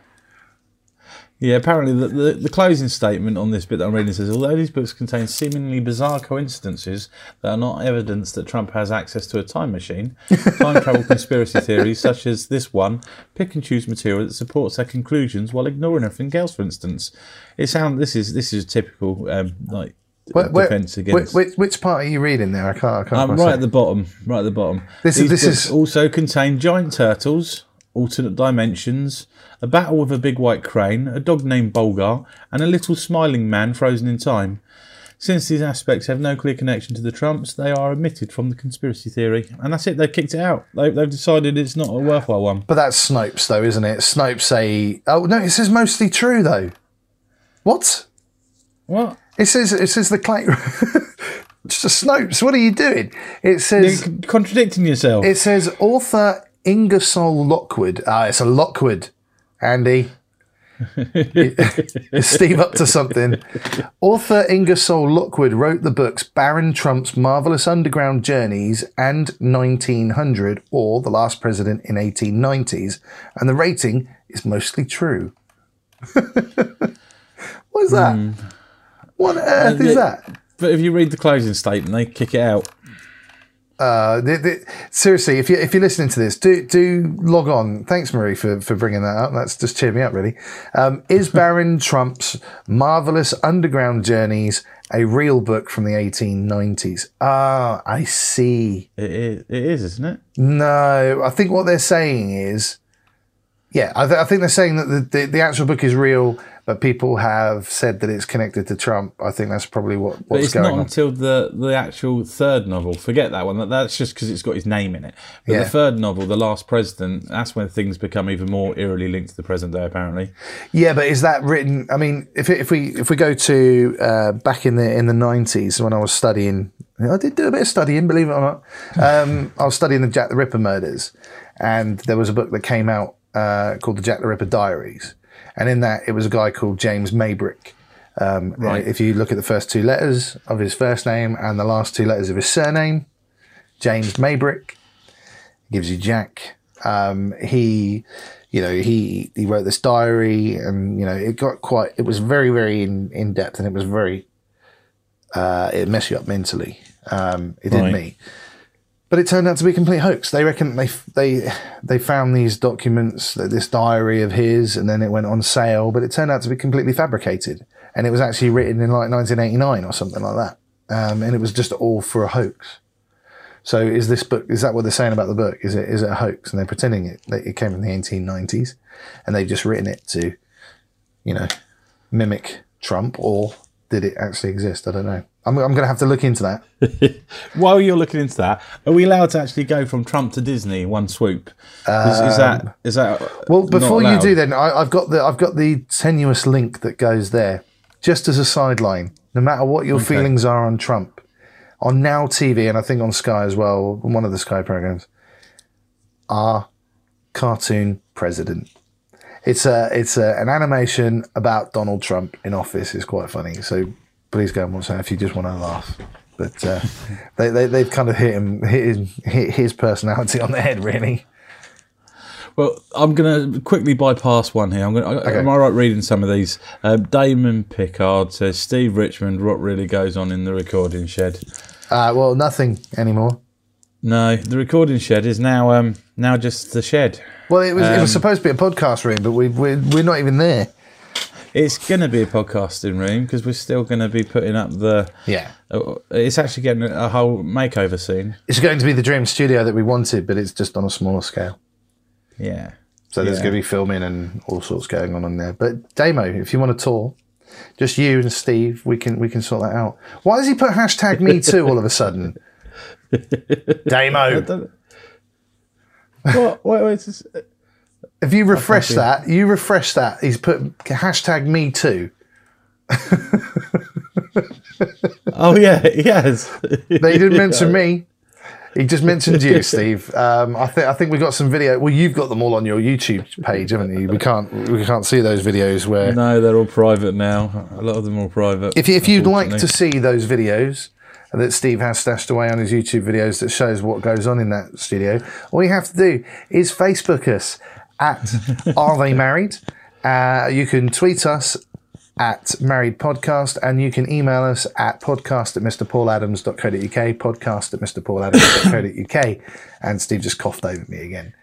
Yeah, apparently the, the, the closing statement on this bit that I'm reading says, although these books contain seemingly bizarre coincidences that are not evidence that Trump has access to a time machine, time travel <laughs> conspiracy theories such as this one pick and choose material that supports their conclusions while ignoring everything else. For instance, it sounds this is this is a typical um, like Where- where- defense against. which, which part are you reading there? I can't. I can't. Um, right say. at the bottom. Right at the bottom. This is- These this is- also contain giant turtles, alternate dimensions, a battle with a big white crane, a dog named Bulger, and a little smiling man frozen in time. Since these aspects have no clear connection to the Trumps, they are omitted from the conspiracy theory, and that's it. They've kicked it out. They, they've decided it's not a worthwhile one. But that's Snopes, though, isn't it? Snopes say. Oh no, it says mostly true though. What? What? It says it says the claim. <laughs> A Snopes. What are you doing? It says You're contradicting yourself. it says author Ingersoll Lockwood. Ah, it's a Lockwood. Andy. <laughs> Is Steve up to something? Author Ingersoll Lockwood wrote the books Baron Trump's Marvelous Underground Journeys and 1900 or The Last President in 1890s, and the rating is mostly true. <laughs> what is that? Hmm. What on earth uh, is yeah. that? but if you read the closing statement, they kick it out. Uh, the, the, seriously, if you if you're listening to this, do do log on. Thanks, Marie, for, for bringing that up. That's just cheered me up, really. Um, is <laughs> Baron Trump's marvelous underground journeys a real book from the 1890s? Ah, I see. It is, it is isn't it? No, I think what they're saying is, yeah, I, th- I think they're saying that the, the the actual book is real, but people have said that it's connected to Trump. I think that's probably what what's But it's going not on. until the, the actual third novel. Forget that one. That's just because it's got his name in it. But Yeah. the third novel, The Last President, that's when things become even more eerily linked to the present day. Apparently, Yeah, but is that written? I mean, if if we if we go to uh, back in the in the nineties when I was studying, I did do a bit of studying, believe it or not. Um, I was studying the Jack the Ripper murders, and there was a book that came out uh, called the Jack the Ripper Diaries, and in that it was a guy called James Maybrick. Um, Right. If you look at the first two letters of his first name and the last two letters of his surname, James Maybrick gives you Jack. Um, he, you know, he he wrote this diary, and you know, it got quite. It was very very in in depth, and it was very. Uh, it messed you up mentally. Um, it did Right. me, but it turned out to be a complete hoax. They reckon they they they found these documents, this diary of his, and then it went on sale. But it turned out to be completely fabricated, and it was actually written in like 1989 or something like that. Um, and it was just all for a hoax. So is this book? Is that what they're saying about the book? Is it is it a hoax? And they're pretending it it came from the 1890s, and they've just written it to, you know, mimic Trump, or did it actually exist? I don't know. I'm I'm going to have to look into that. <laughs> while you're looking into that, are we allowed to actually go from Trump to Disney in one swoop? Is, is that um, is that Well, before you do, then I, I've got the I've got the tenuous link that goes there, just as a sideline. No matter what your feelings are on Trump, on Now TV and I think on Sky as well, one of the Sky programs, our cartoon president. It's a it's a, an animation about Donald Trump in office. It's quite funny. So please go and watch that if you just want to laugh. But uh, they, they they've kind of hit him hit his, hit his personality on the head really. Well, I'm going to quickly bypass one here. I'm going. to Am I right reading some of these? Um, Damon Pickard says Steve Richmond. What really goes on in the recording shed? Uh, well, nothing anymore. No, the recording shed is now um now just the shed. Well, it was it Um, was supposed to be a podcast room, but we we're, we're not even there. It's going to be a podcasting room because we're still going to be putting up the. Yeah, Uh, it's actually getting a whole makeover soon. it's going to be the dream studio that we wanted, but it's just on a smaller scale. Yeah. So there's Yeah. going to be filming and all sorts going on in there. But Damo, if you want to tour, just you and Steve, we can we can sort that out. Why does he put hashtag me too all of a sudden? <laughs> Damo, what? Wait, wait, if you refresh that, you refresh that. He's put hashtag me too. <laughs> oh yeah, <laughs> yes. They didn't mention <laughs> me. He just mentioned you, Steve. Um, I think I think we got some video. Well, you've got them all on your YouTube page, haven't you? We can't we can't see those videos where. No, they're all private now. A lot of them are private. If you, if you'd like to see those videos that Steve has stashed away on his YouTube videos that shows what goes on in that studio, all you have to do is Facebook us at Are They Married? Uh, you can tweet us at Married Podcast and you can email us at podcast at mrpauladams.co.uk, podcast at mrpauladams.co.uk. And Steve just coughed over me again.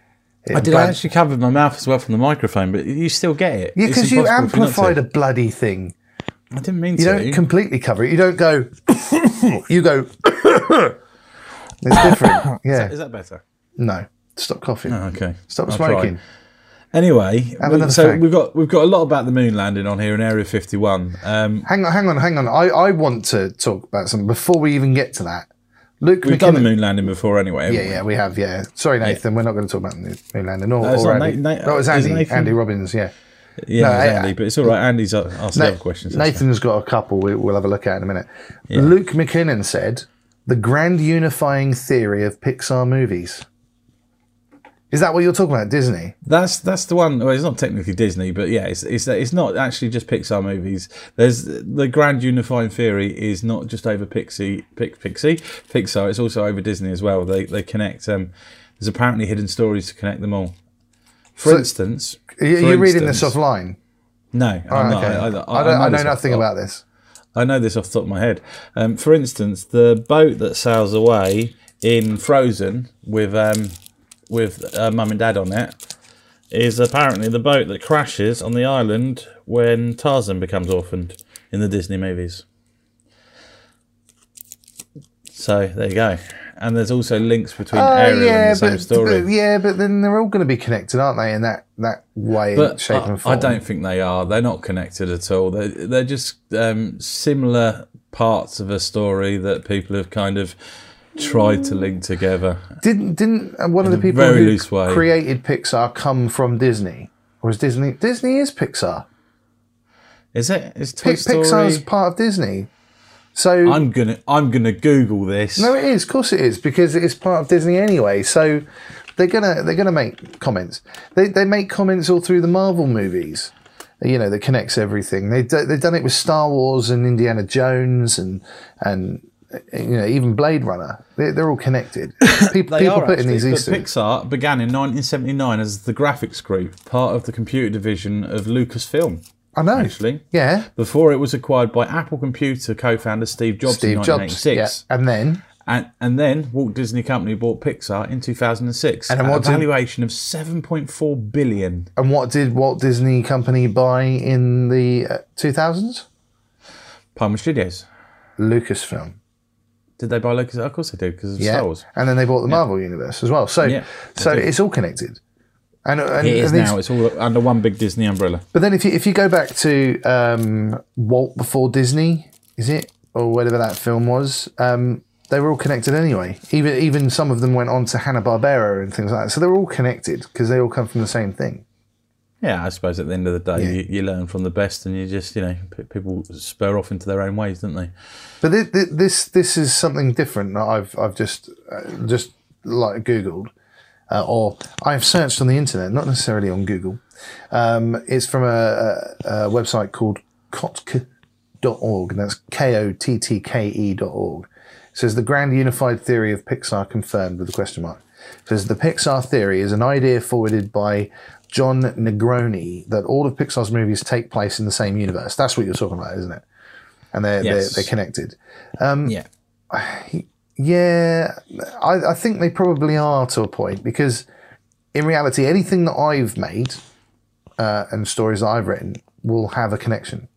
I did. I actually covered my mouth as well from the microphone, but you still get it. Yeah, because you impossible for not to. amplified a bloody thing. I didn't mean You to. You don't completely cover it. You don't go. <coughs> you go. <coughs> it's different. <coughs> Yeah. Is that better? No. Stop coughing. Okay. Stop I'll smoking. try. Anyway, Have we- another so fag. we've got we've got a lot about the moon landing on here in Area 51. Um, Hang on, hang on, hang on. I, I want to talk about something before we even get to that. Luke we've done the moon landing before anyway. Yeah, we? yeah, we have. Yeah. Sorry, Nathan. We're not going to talk about the moon landing or, No, it's or Andy. Nate- Nate- no, it was Andy. Nathan? Andy Robbins. Yeah. Yeah, No, was I- Andy, but it's all right. Andy's asked Na- questions. Nathan's got a couple we, we'll have a look at in a minute. Luke McKinnon said the grand unifying theory of Pixar movies. Is that what you're talking about, Disney? That's that's the one. Well, it's not technically Disney, but yeah, it's it's it's not actually just Pixar movies. There's the grand unifying theory is not just over Pixie, Pix, Pixie, Pixar. It's also over Disney as well. They they connect. Um, there's apparently hidden stories to connect them all. For So- instance, Are you, are reading this offline? No, I'm Oh, not. okay. I, I, I, don't, I I know off- nothing about this. I know this off the top of my head. Um, for instance, the boat that sails away in Frozen with um, with uh, mum and dad on it is apparently the boat that crashes on the island when Tarzan becomes orphaned in the Disney movies. So there you go. And there's also links between Oh, Ariel and the same but, story. but yeah, but then they're all going to be connected, aren't they? In that that way, but shape, I, and form. I don't think they are. They're not connected at all. They're, they're just um, similar parts of a story that people have kind of tried to link together. Didn't didn't uh, one of the people very who loose way. created Pixar come from Disney, or is Disney? Disney is Pixar. Is it? Is Toy Pi- Story? Pixar's part of Disney. So I'm gonna I'm gonna Google this. no, it is. Of course, it is because it's part of Disney anyway. So they're gonna they're gonna make comments. They they make comments all through the Marvel movies. You know that connects everything. They they've done it with Star Wars and Indiana Jones and and you know even Blade Runner. They're, they're all connected. <coughs> People, They people are put in actually, these Easter. Pixar began in 1979 as the graphics group, part of the computer division of Lucasfilm. I know. Actually, Yeah. before it was acquired by Apple Computer co-founder Steve Jobs Steve in Jobs. Yeah. And then And, and then Walt Disney Company bought Pixar in 2006 And at a did- valuation of 7.4 billion. and what did Walt Disney Company buy in the uh, two thousands? Palmer Studios. Lucasfilm. Did they buy Lucas? Of course they did because of Yeah. Star Wars. And then they bought the Marvel universe as well. So Yeah, so did. it's all connected. And, and, It is and now. It's all under one big Disney umbrella. But then if you if you go back to um, Walt before Disney, is it or whatever that film was? Um, they were all connected anyway. Even even some of them went on to Hanna Barbera and things like that. So they're all connected because they all come from the same thing. Yeah, I suppose at the end of the day, Yeah. you, you learn from the best, and you just you know p- people spur off into their own ways, don't they? But this this, this is something different that I've I've just uh, just like googled. Uh, or I've searched on the internet, not necessarily on Google. Um, it's from a, a, a website called kottke.org, and that's K O T T K E dot org. It says the grand unified theory of Pixar confirmed with a question mark. It says the Pixar theory is an idea forwarded by Jon Negroni that all of Pixar's movies take place in the same universe. That's what you're talking about, isn't it? And they're Yes. they're, they're connected. yeah. Yeah, I, I think they probably are to a point because in reality, anything that I've made uh, and stories that I've written will have a connection.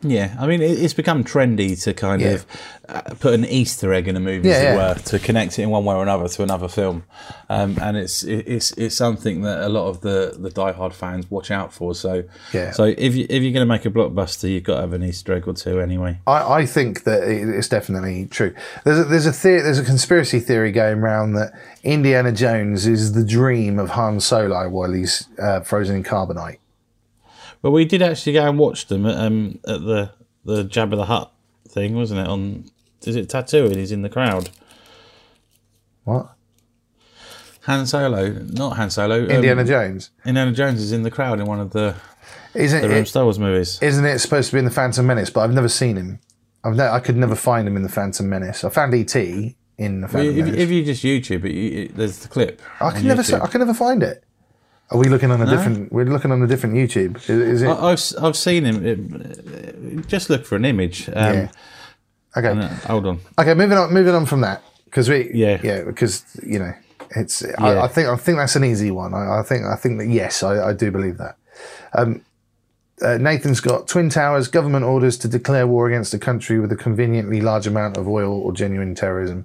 Yeah, I mean, it's become trendy to kind Yeah. of uh, put an Easter egg in a movie, Yeah, as it yeah. were, to connect it in one way or another to another film, um, and it's it's it's something that a lot of the the diehard fans watch out for. So, Yeah. So if you if you're going to make a blockbuster, you've got to have an Easter egg or two anyway. I, I think that it's definitely true. There's a, there's a theory, there's a conspiracy theory going around that Indiana Jones is the dream of Han Solo while he's uh, frozen in carbonite. But we did actually go and watch them at, um, at the the Jabba the Hutt thing, wasn't it? On is it Tatooine? He's in the crowd. What? Han Solo, not Han Solo. um, Indiana Jones. Indiana Jones is in the crowd in one of the, Isn't the um, it, Star Wars movies. isn't it supposed to be in the Phantom Menace? But I've never seen him. I've ne- I could never find him in the Phantom Menace. I found ET in the Phantom if, Menace. if you just YouTube it, you, it, there's the clip. I can never, YouTube. I can never find it. Are we looking on a different? We're looking on a different YouTube. Is, is it? I, I've s- I've seen him. It- just look for an image. Um, yeah. Okay. uh, hold on. Okay. Moving on. Moving on from that because we. Yeah. Yeah. Because you know, it's. I, Yeah. I think. I think that's an easy one. I, I think. I think that yes, I, I do believe that. Um, uh, Nathan's got Twin Towers. Government orders to declare war against a country with a conveniently large amount of oil or genuine terrorism.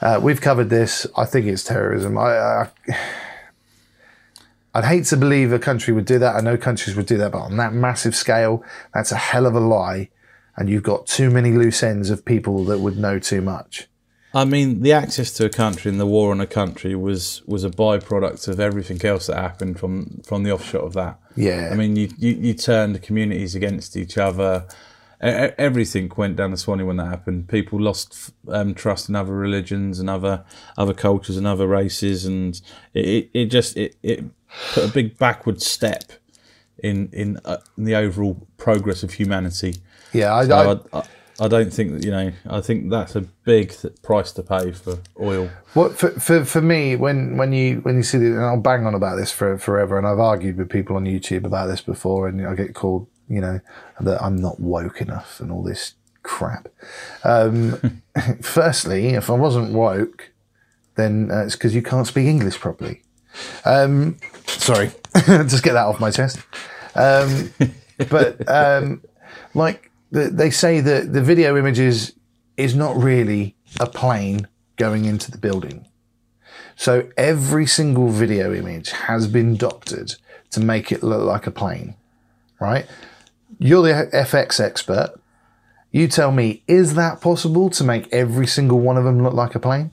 Uh, we've covered this. I think it's terrorism. I, I I'd hate to believe a country would do that. I know countries would do that, but on that massive scale, that's a hell of a lie. And you've got too many loose ends of people that would know too much. I mean, the access to a country and the war on a country was was a byproduct of everything else that happened from from the offshot of that. Yeah. I mean, you you, you turned communities against each other. E- Everything went down the Swanee when that happened. People lost um, trust in other religions and other other cultures and other races, and it, it just it, it put a big backward step in in, uh, in the overall progress of humanity. Yeah, I, So I, I, I, don't think that you know. I think that's a big th- price to pay for oil. What for, for for me when when you when you see the, and I'll bang on about this for forever, and I've argued with people on YouTube about this before, and I get called you know that I'm not woke enough and all this crap. Um, <laughs> firstly, if I wasn't woke, then uh, it's because you can't speak English properly. Um, sorry, <laughs> just get that off my chest. Um, <laughs> but um, like the, they say that the video images is not really a plane going into the building. So every single video image has been doctored to make it look like a plane, right? You're the FX expert. You tell me, is that possible to make every single one of them look like a plane?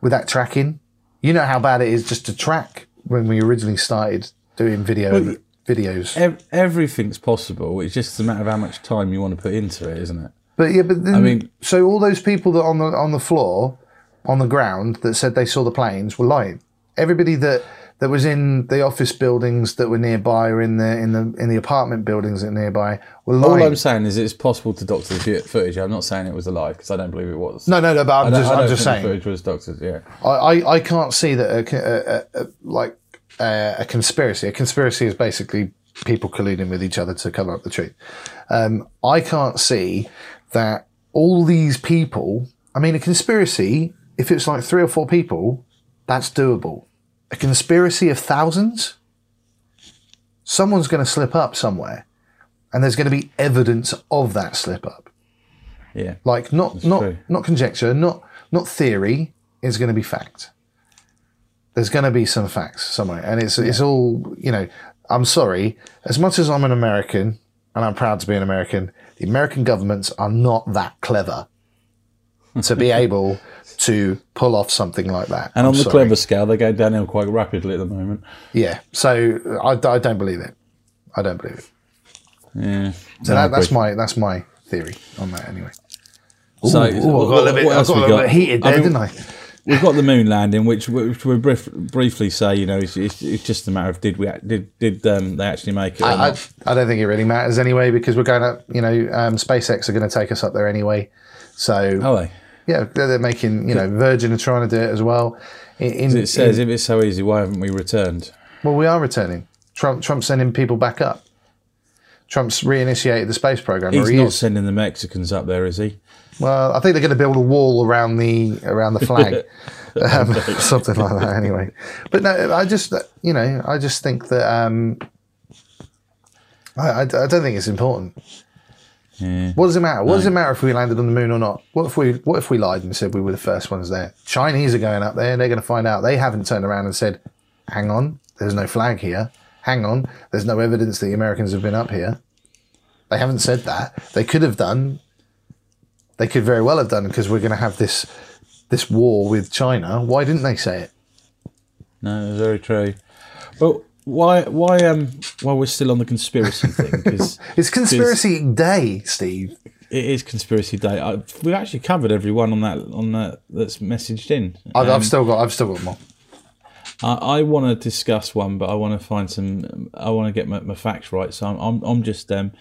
With that tracking? You know how bad it is just to track when we originally started doing video videos. Ev- everything's possible. It's just a matter of how much time you want to put into it, isn't it? But yeah, but then, I mean- so all those people that on the on the floor, on the ground that said they saw the planes were lying. Everybody that that was in the office buildings that were nearby or in the in the in the apartment buildings that nearby were All. I'm saying is it's possible to doctor the footage. I'm not saying it was alive because I don't believe it was. no, no, no. But I'm just I'm just saying. the footage was doctored. Yeah, I, I, I can't see that a, a, a, like a, a conspiracy. A conspiracy is basically people colluding with each other to cover up the truth. Um, I can't see that all these people. I mean, a conspiracy. If it's like three or four people, that's doable. A conspiracy of thousands. Someone's going to slip up somewhere, and there's going to be evidence of that slip up yeah. like not not true. not conjecture not not theory is going to be fact there's going to be some facts somewhere and it's it's all you know i'm sorry as much as i'm an american and i'm proud to be an american the american governments are not that clever <laughs> to be able to pull off something like that And I'm on the sorry. clever scale, they're going downhill quite rapidly at the moment. yeah so I, I don't believe it i don't believe it Yeah. so that, that's my that's my theory on that anyway So, Ooh, I got a little bit, I got a little got? bit heated I there, mean, didn't I? We've got the moon landing, which, which we brief, briefly say, you know, it's, it's, it's just a matter of did we did did um, they actually make it? Or I. I don't think it really matters anyway because we're going up. You know, um, SpaceX are going to take us up there anyway. So Are they? Yeah, they're, they're making. You know, Virgin are trying to do it as well. In, in, It says in- if it's so easy, why haven't we returned? well, we are returning. Trump Trump's sending people back up. Trump's reinitiated the space program. He's he not is. sending the Mexicans up there, is he? Well, I think they're going to build a wall around the around the flag, <laughs> um, <laughs> something like that. Anyway, but no, I just you know I just think that um, I, I, I don't think it's important. Yeah. What does it matter? What does it matter if we landed on the moon or not? What if we what if we lied and said we were the first ones there? Chinese are going up there. They're going to find out. They haven't turned around and said, "Hang on, there's no flag here. Hang on, there's no evidence that the Americans have been up here." They haven't said that. They could have done. They could very well have done because we're going to have this this war with China. Why didn't they say it? No, it's very true. But why why um why we're still on the conspiracy <laughs> thing because It's conspiracy day, Steve. it is conspiracy day. I, we've actually covered everyone on that on that that's messaged in. I've, Um, I've still got. I've still got more. I, I want to discuss one, but I want to find some. I want to get my, my facts right. So I'm I'm, I'm just um,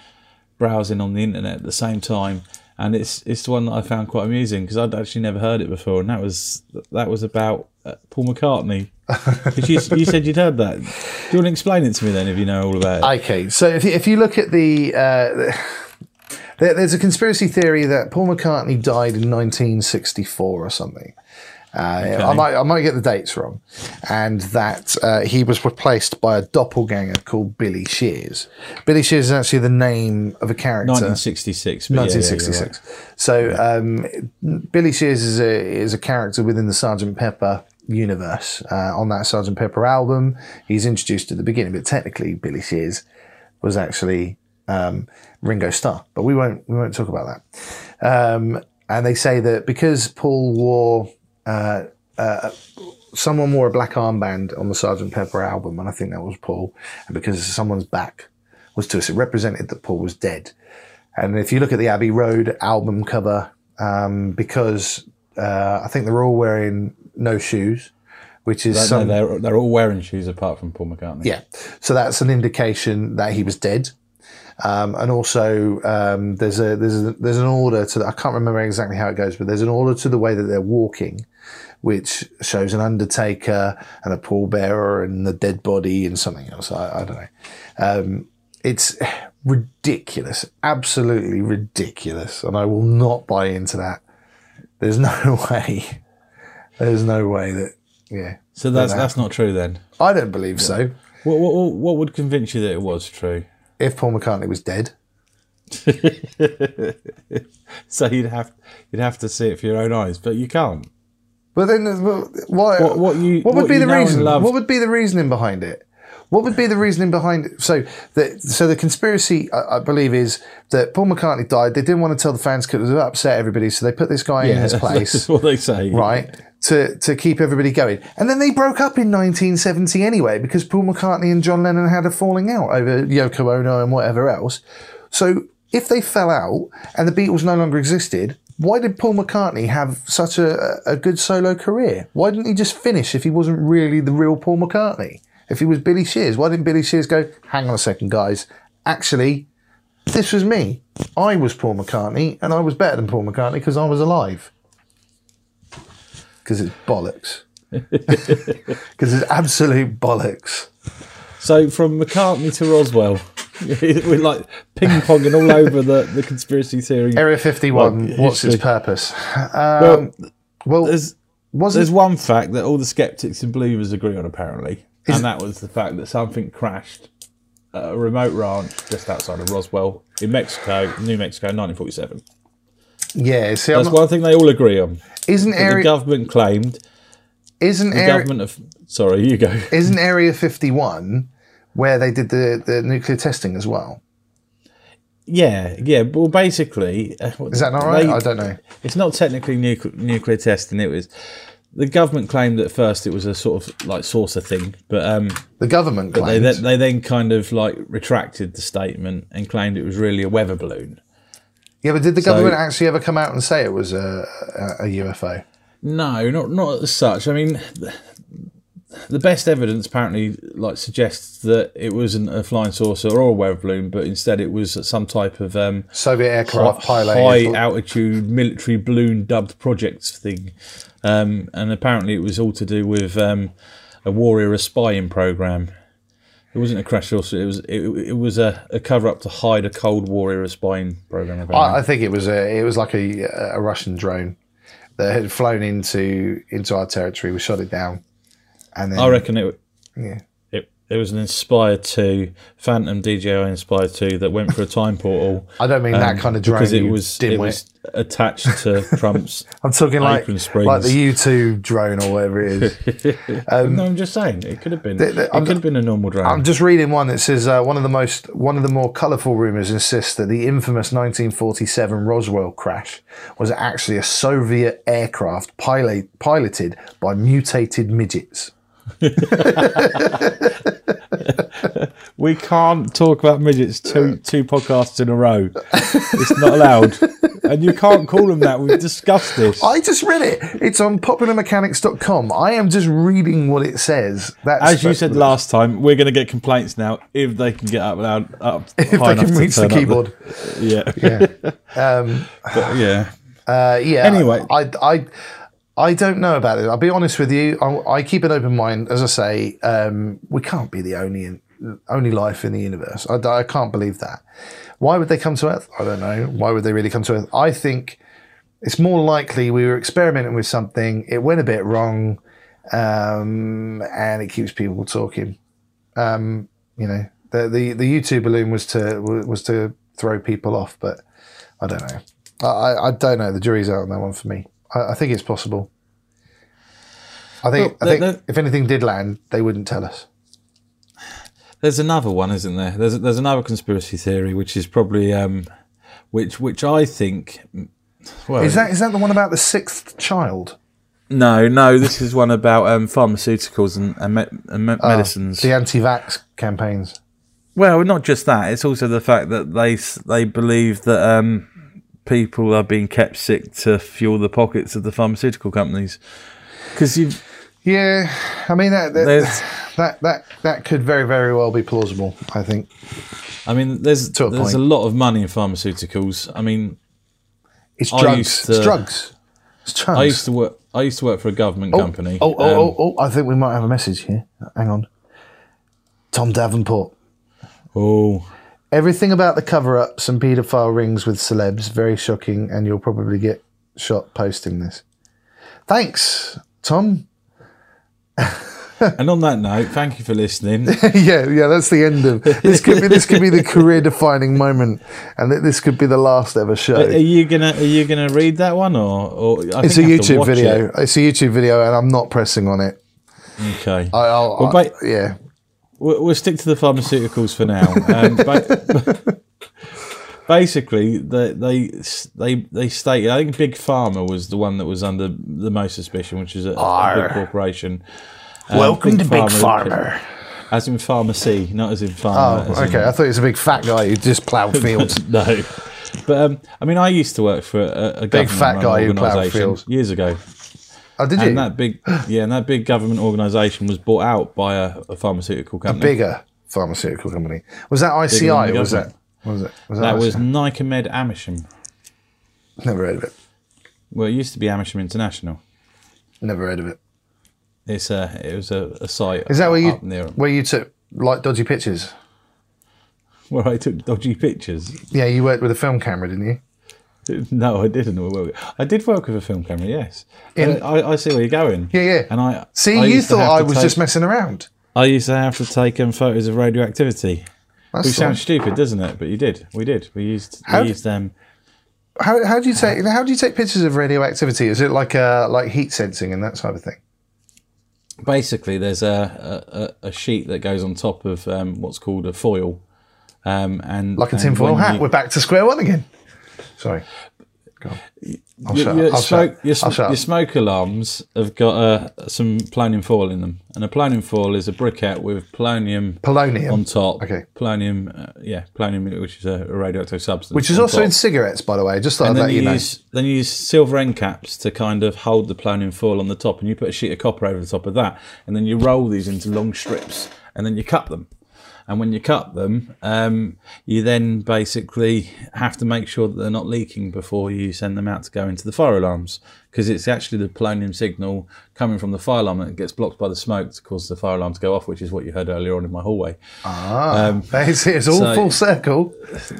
browsing on the internet at the same time, and it's it's the one that I found quite amusing because I'd actually never heard it before, and that was that was about uh, Paul McCartney. <laughs> you, you said you'd heard that. Do you want to explain it to me then, if you know all about it? Okay, so if you, if you look at the, uh, there's a conspiracy theory that Paul McCartney died in 1964 or something. Uh, I might I might get the dates wrong, and that uh, he was replaced by a doppelganger called Billy Shears. Billy Shears is actually the name of a character. 1966. but yeah, yeah, 1966. So um, Billy Shears is a is a character within the Sergeant Pepper universe. Uh, on that Sergeant Pepper album, he's introduced at the beginning, but technically Billy Shears was actually um, Ringo Starr. But we won't we won't talk about that. Um, and they say that because Paul wore uh, uh, someone wore a black armband on the Sergeant Pepper album, and I think that was Paul, and because someone's back was to us, it represented that Paul was dead. And if you look at the Abbey Road album cover, um, because uh, I think they're all wearing no shoes, which is right. some, No, they're, they're all wearing shoes apart from Paul McCartney. yeah. So that's an indication that he was dead. Um, and also, um, there's a there's a, there's an order to the, I can't remember exactly how it goes, but there's an order to the way that they're walking, which shows an undertaker and a pallbearer and the dead body and something else. I, I don't know. Um, it's ridiculous, absolutely ridiculous, and I will not buy into that. There's no <laughs> way. There's no way that yeah. So that's that that's not true then. I don't believe so. What, what, what- what would convince you that it was true? If Paul McCartney was dead, <laughs> So you'd have you'd have to see it for your own eyes, but you can't. But then, why? What- what you- What would what be the reason? What would be the reasoning behind it? What would be the reasoning behind it? So, the so the conspiracy, I, I believe, is that Paul McCartney died. They didn't want to tell the fans because it would upset everybody, so they put this guy in his <laughs> place. that's what they say. right, to to keep everybody going. And then they broke up in 1970 anyway because Paul McCartney and John Lennon had a falling out over Yoko Ono and whatever else. So, if they fell out and the Beatles no longer existed, why did Paul McCartney have such a, a good solo career? Why didn't he just finish if he wasn't really the real Paul McCartney? If he was Billy Shears, why didn't Billy Shears go, hang on a second, guys, actually, this was me. I was Paul McCartney and I was better than Paul McCartney because I was alive. Because it's bollocks. <laughs> <laughs> Because it's absolute bollocks. So from McCartney to Roswell, <laughs> we're like ping ponging all over the, the conspiracy theory. Area 51, Well, what's its purpose? Well, Um, well, there's was there's it? one fact that all the skeptics and believers agree on apparently, and that was the fact that something crashed at a remote ranch just outside of Roswell in Mexico, New Mexico, 1947. Yeah, see, That's not, one thing they all agree on. isn't area, The government claimed isn't the area government of sorry, you go. isn't Area 51 where they did the, the nuclear testing as well? Yeah, yeah. Well, basically, uh, Is that not right? I don't know. It's not technically nucle- nuclear testing. It was the government claimed at first it was a sort of like saucer thing, but um, The government they claimed. then, they then kind of like retracted the statement and claimed it was really a weather balloon. yeah, but did the government actually ever come out and say it was a, a, a UFO? No, not not as such. I mean, the, best evidence apparently like suggests that it wasn't a flying saucer or a weather balloon, but instead it was some type of um, Soviet aircraft pilot. high altitude military balloon dubbed projects thing, um, and apparently it was all to do with um, a warrior spying program. It wasn't a crash course. It was it, it was a, a cover up to hide a Cold Warrior spying program. I, I think it was a it was like a, a Russian drone that had flown into into our territory. We shot it down, and then I reckon it. yeah. It, it was an Inspire 2, Phantom DJI Inspire 2 that went for a time portal. <laughs> I don't mean that kind of drone. Um, because it was it was attached to Trump's. <laughs> I'm talking like like the U2 drone or whatever it is. <laughs> no, I'm just saying it could have been. the- it I'm- could have been a normal drone. I'm just reading one that says uh, one of the most one of the more colourful rumours insists that the infamous 1947 Roswell crash was actually a Soviet aircraft pilot, piloted by mutated midgets. <laughs> we can't talk about midgets two two podcasts in a row. It's not allowed. and you can't call them that. We've discussed this. I just read it. It's on popularmechanics.com. I am just reading what it says. That's As you said last time, we're going to get complaints now if they can get up loud, up <laughs> if high they can reach the turn up keyboard. yeah, yeah. <laughs> Um, But, yeah. Uh, yeah. Anyway. I, I, I don't know about it. I'll be honest with you. I, I keep an open mind. As I say, um, we can't be the only only life in the universe. I, I can't believe that. Why would they come to Earth? I don't know. Why would they really come to Earth? I think it's more likely we were experimenting with something. It went a bit wrong, um, and it keeps people talking. Um, you know, the, the the YouTube balloon was to was to throw people off, but I don't know. I, I don't know. The jury's out on that one for me. I, I think it's possible. I think, Well, I think if anything did land, they wouldn't tell us. There's another one, isn't there? There's there's another conspiracy theory, which is probably um, which which I think. Well, Is that is that the one about the sixth child? no, no. This is one about um, pharmaceuticals and, and, me- and me- medicines. The anti-vax campaigns. Well, not just that. It's also the fact that they they believe that um, people are being kept sick to fuel the pockets of the pharmaceutical companies. Because you, Yeah, I mean that that, that that that could very very well be plausible. I think. I mean, there's To a there's a lot of money in pharmaceuticals. I mean, It's I drugs. used it's drugs. It's drugs. I used to work. I used to work for a government oh, company. Oh, oh, Um, oh, oh, I think we might have a message here. Hang on. Tom Davenport. oh, Everything about the cover ups and paedophile rings with celebs, very shocking, and you'll probably get shot posting this. Thanks, Tom. <laughs> and on that note, thank you for listening. <laughs> yeah, yeah, that's the end of this. Could be this could be the career defining moment, and this could be the last ever show. Are you gonna Are you gonna read that one or? or it's a YouTube video. it. It's a YouTube video, and I'm not pressing on it. Okay, I, I'll, Well, yeah, we'll, we'll stick to the pharmaceuticals for now. Um, <laughs> ba- basically, they they they they stated. I think Big Pharma was the one that was under the most suspicion, which is a, a big corporation. Um, welcome to Big Pharma- Farmer. as in pharmacy, not as in Oh, pharma. as in- okay. I thought it was a big fat guy who just ploughed <laughs> fields. <laughs> no. But um, I mean, I used to work for a, a Big fat guy who ploughed fields. years ago, Oh, did you? and that big, yeah, and that big government organisation was bought out by a, a pharmaceutical company. A bigger pharmaceutical company. Was that ICI or was that? Was it? Was that was ICI? Nycomed Amersham. Never heard of it. Well, it used to be Amersham International. Never heard of it. It's a, it was a, a site. Is that where you where you took like dodgy pictures? where I took dodgy pictures? Yeah, you worked with a film camera, didn't you? <laughs> No, I didn't. Well, I did work with a film camera. Yes, In- I, I see where you're going. Yeah, yeah. And I See, I you thought I was take- just messing around. I used to have to take um, photos of radioactivity. That's Which sounds stupid, doesn't it? But you did. We did. We used. How we used um. How, how do you take how do you take pictures of radioactivity? Is it like uh like heat sensing and that sort of thing? Basically, there's a, a, a sheet that goes on top of um, what's called a foil, um, and Like a tinfoil hat. you- We're back to square one again. Sorry. I'll your, your smoke, your, sm- your smoke alarms have got uh, some polonium foil in them, and a polonium foil is a briquette with polonium Polonium. on top. Okay. polonium, uh, yeah, polonium, which is a radioactive substance, Which is also top. in cigarettes, by the way. Just thought And then you, you know. use then you use silver end caps to kind of hold the polonium foil on the top, and you put a sheet of copper over the top of that, and then you roll these into long strips, and then you cut them. And when you cut them, um, you then basically have to make sure that they're not leaking before you send them out to go into the fire alarms, because it's actually the polonium signal coming from the fire alarm that gets blocked by the smoke to cause the fire alarm to go off, which is what you heard earlier on in my hallway. Ah, it's, it's all so- full circle.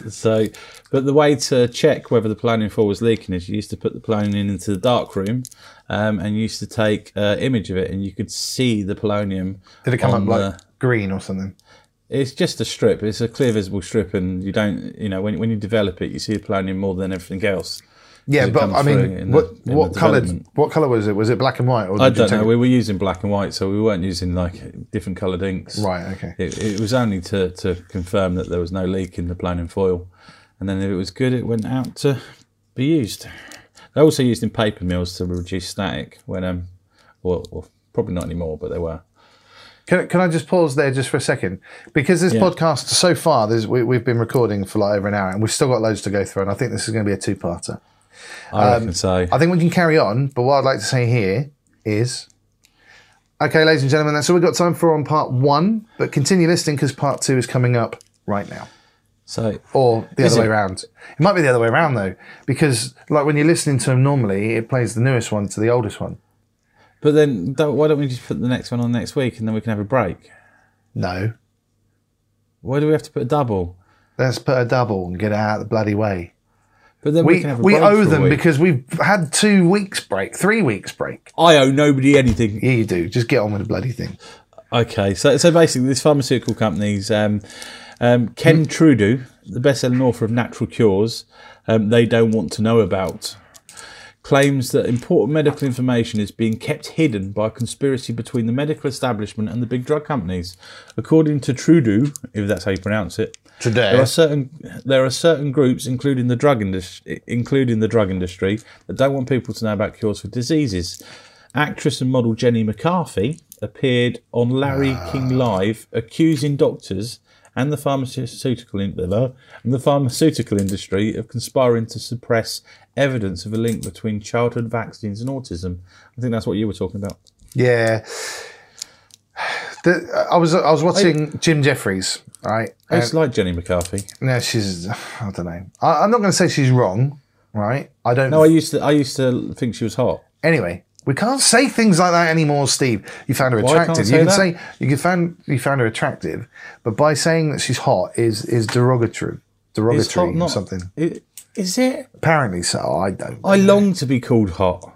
So, but the way to check whether the polonium foil was leaking is you used to put the polonium into the dark room, um, and you used to take an image of it, and you could see the polonium. Did it come up like green or something? It's just a strip. It's a clear, visible strip, and you don't, you know, when when you develop it, you see the polonium more than everything else. Yeah, but I mean, the- what what colour? What colour was it? Was it black and white? Or I don't know. it- We were using black and white, so we weren't using like different coloured inks. Right. Okay. It, it was only to, to confirm that there was no leak in the polonium foil, and then if it was good, it went out to be used. They also used in paper mills to reduce static when um, well, well probably not anymore, but they were. Can, can I just pause there just for a second? Because this Yeah. podcast so far, there's, we, we've been recording for like over an hour, and we've still got loads to go through. And I think this is going to be a two-parter. I reckon um, so. I think we can carry on, but what I'd like to say here is okay, ladies and gentlemen, that's all we've got time for on part one, but continue listening because part two is coming up right now. So Or the other way it? around. It might be the other way around though, because like when you're listening to them normally, it plays the newest one to the oldest one. But then, don't, why don't we just put the next one on next week and then we can have a break? No. Why do we have to put a double? Let's put a double and get it out of the bloody way. But then we, We can have a we break owe for a them week. because we've had two weeks break, three weeks break. I owe nobody anything. Yeah, you do. Just get on with the bloody thing. Okay, so so basically, this pharmaceutical company's um, um, Kevin Trudeau, the best-selling author of Natural Cures, um, they don't want to know about, claims that important medical information is being kept hidden by a conspiracy between the medical establishment and the big drug companies. According to Trudeau, if that's how you pronounce it, Today. there are certain there are certain groups, including the drug industry, including the drug industry, that don't want people to know about cures for diseases. Actress and model Jenny McCarthy appeared on Larry ah. King Live, accusing doctors and the pharmaceutical in- and the pharmaceutical industry of conspiring to suppress evidence of a link between childhood vaccines and autism. I think that's what you were talking about. Yeah. The, I was I was watching Jim Jeffries, right? I just um, like Jenny McCarthy. No, she's I don't know. I, I'm not going to say she's wrong, right? I don't. No, I used to I used to think she was hot. anyway, we can't say things like that anymore, Steve. You found her attractive. You can that? say you can find you found her attractive, but by saying that she's hot is is derogatory, derogatory or not something. i- Is it? Apparently so. I don't. I long to be called hot.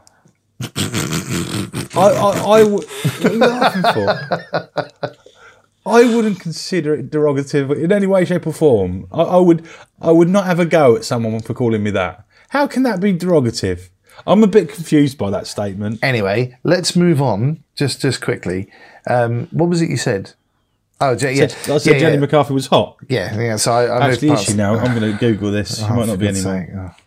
I, I, I w- what are you laughing for? I wouldn't consider it derogative in any way, shape, or form. I, I would, I would not have a go at someone for calling me that. How can that be derogative? I'm a bit confused by that statement. Anyway, let's move on. Just just quickly. Um, what was it you said? Oh, yeah, I said yeah, Jenny yeah. McCarthy was hot. Yeah, yeah. So I, I actually is she now? I'm going to Google this. <laughs> She Oh, might not be anymore. Oh.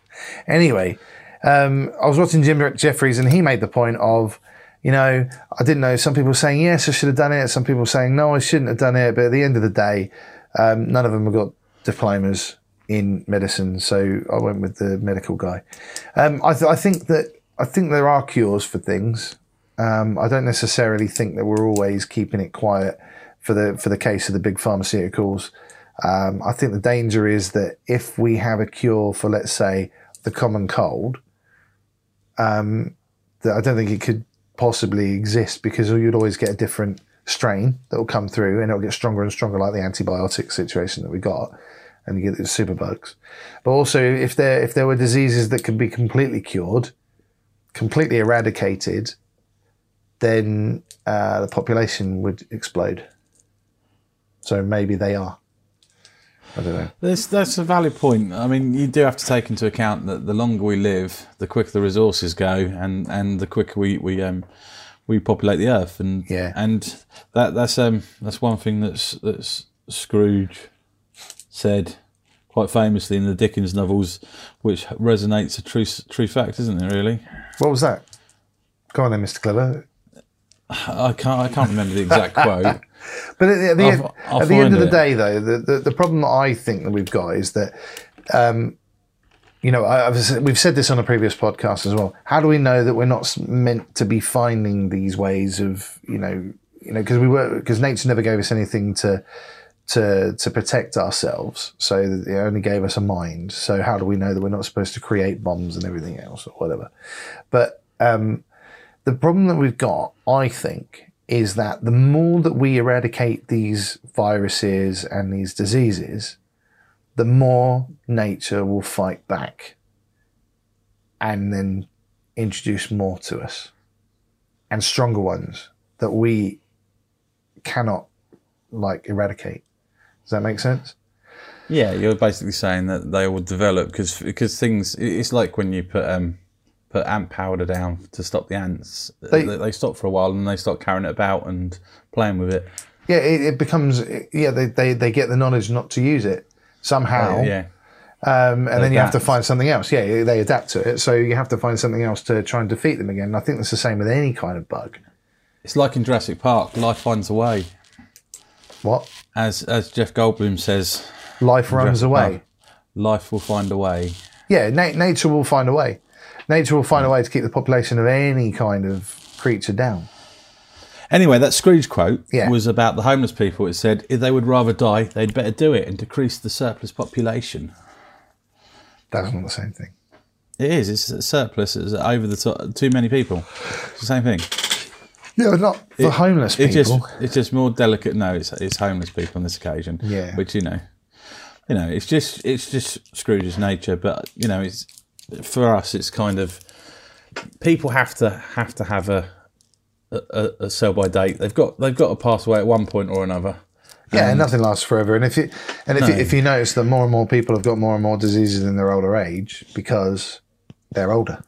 Anyway, um, I was watching Jim Jeffries, and he made the point of, you know, I didn't know. Some people saying yes, I should have done it. Some people saying no, I shouldn't have done it. But at the end of the day, um, none of them have got diplomas in medicine, so I went with the medical guy. Um, I, th- I think that I think there are cures for things. Um, I don't necessarily think that we're always keeping it quiet for the for the case of the big pharmaceuticals. Um, I think the danger is that if we have a cure for, let's say, the common cold, um, that I don't think it could possibly exist because you'd always get a different strain that will come through and it'll get stronger and stronger, like the antibiotic situation that we got, and you get the superbugs. But also, if there if there were diseases that could be completely cured, completely eradicated, then uh, the population would explode. So maybe they are. I don't know. That's that's a valid point. I mean, you do have to take into account that the longer we live, the quicker the resources go, and, and the quicker we we um we populate the earth, and Yeah. and that that's um that's one thing that's that's Scrooge said quite famously in the Dickens novels, which resonates a true true fact, isn't it? Really, What was that? Go on then, Mr. Clever. I can't I can't remember the exact quote. <laughs> But at the, at the, I'll- end, I'll at the end of the it. day, though, the, the, the problem that I think that we've got is that, um, you know, I, I've, we've said this on a previous podcast as well. How do we know that we're not meant to be finding these ways of, you know, you know, because we were because nature never gave us anything to to to protect ourselves, so it only gave us a mind. So how do we know that we're not supposed to create bombs and everything else or whatever? But um, the problem that we've got, I think, is that the more that we eradicate these viruses and these diseases, the more nature will fight back and then introduce more to us and stronger ones that we cannot like eradicate. Does that make sense? Yeah, you're basically saying that they will develop because because things. It's like when you put um put ant powder down to stop the ants. They- They, they stop for a while and they start carrying it about and playing with it. Yeah, it, it becomes yeah. They, they they get the knowledge not to use it somehow. Yeah, Um, and then you have to find something else. Yeah, they adapt to it. So you have to find something else to try and defeat them again. And I think that's the same with any kind of bug. it's like in Jurassic Park. Life finds a way, What? as as Jeff Goldblum says. Life runs Jurassic away. Park, Life will find a way. Yeah, na- nature will find a way. Nature will find a way to keep the population of any kind of creature down. Anyway, that Scrooge quote Yeah. was about the homeless people. It said if they would rather die, they'd better do it and decrease the surplus population. That's not the same thing. It is. It's a surplus. It's over the top. Too many people. It's the same thing. Yeah, but not for homeless It's people. just it's just more delicate. No, it's it's homeless people on this occasion. Yeah. Which you know, you know, it's just it's just Scrooge's nature. But you know, it's for us. It's kind of people have to have to have a a, a- sell by date. They've got they've got to pass away at one point or another. Yeah, and nothing lasts forever. And if you and if you, if you notice that more and more people have got more and more diseases in their older age because they're older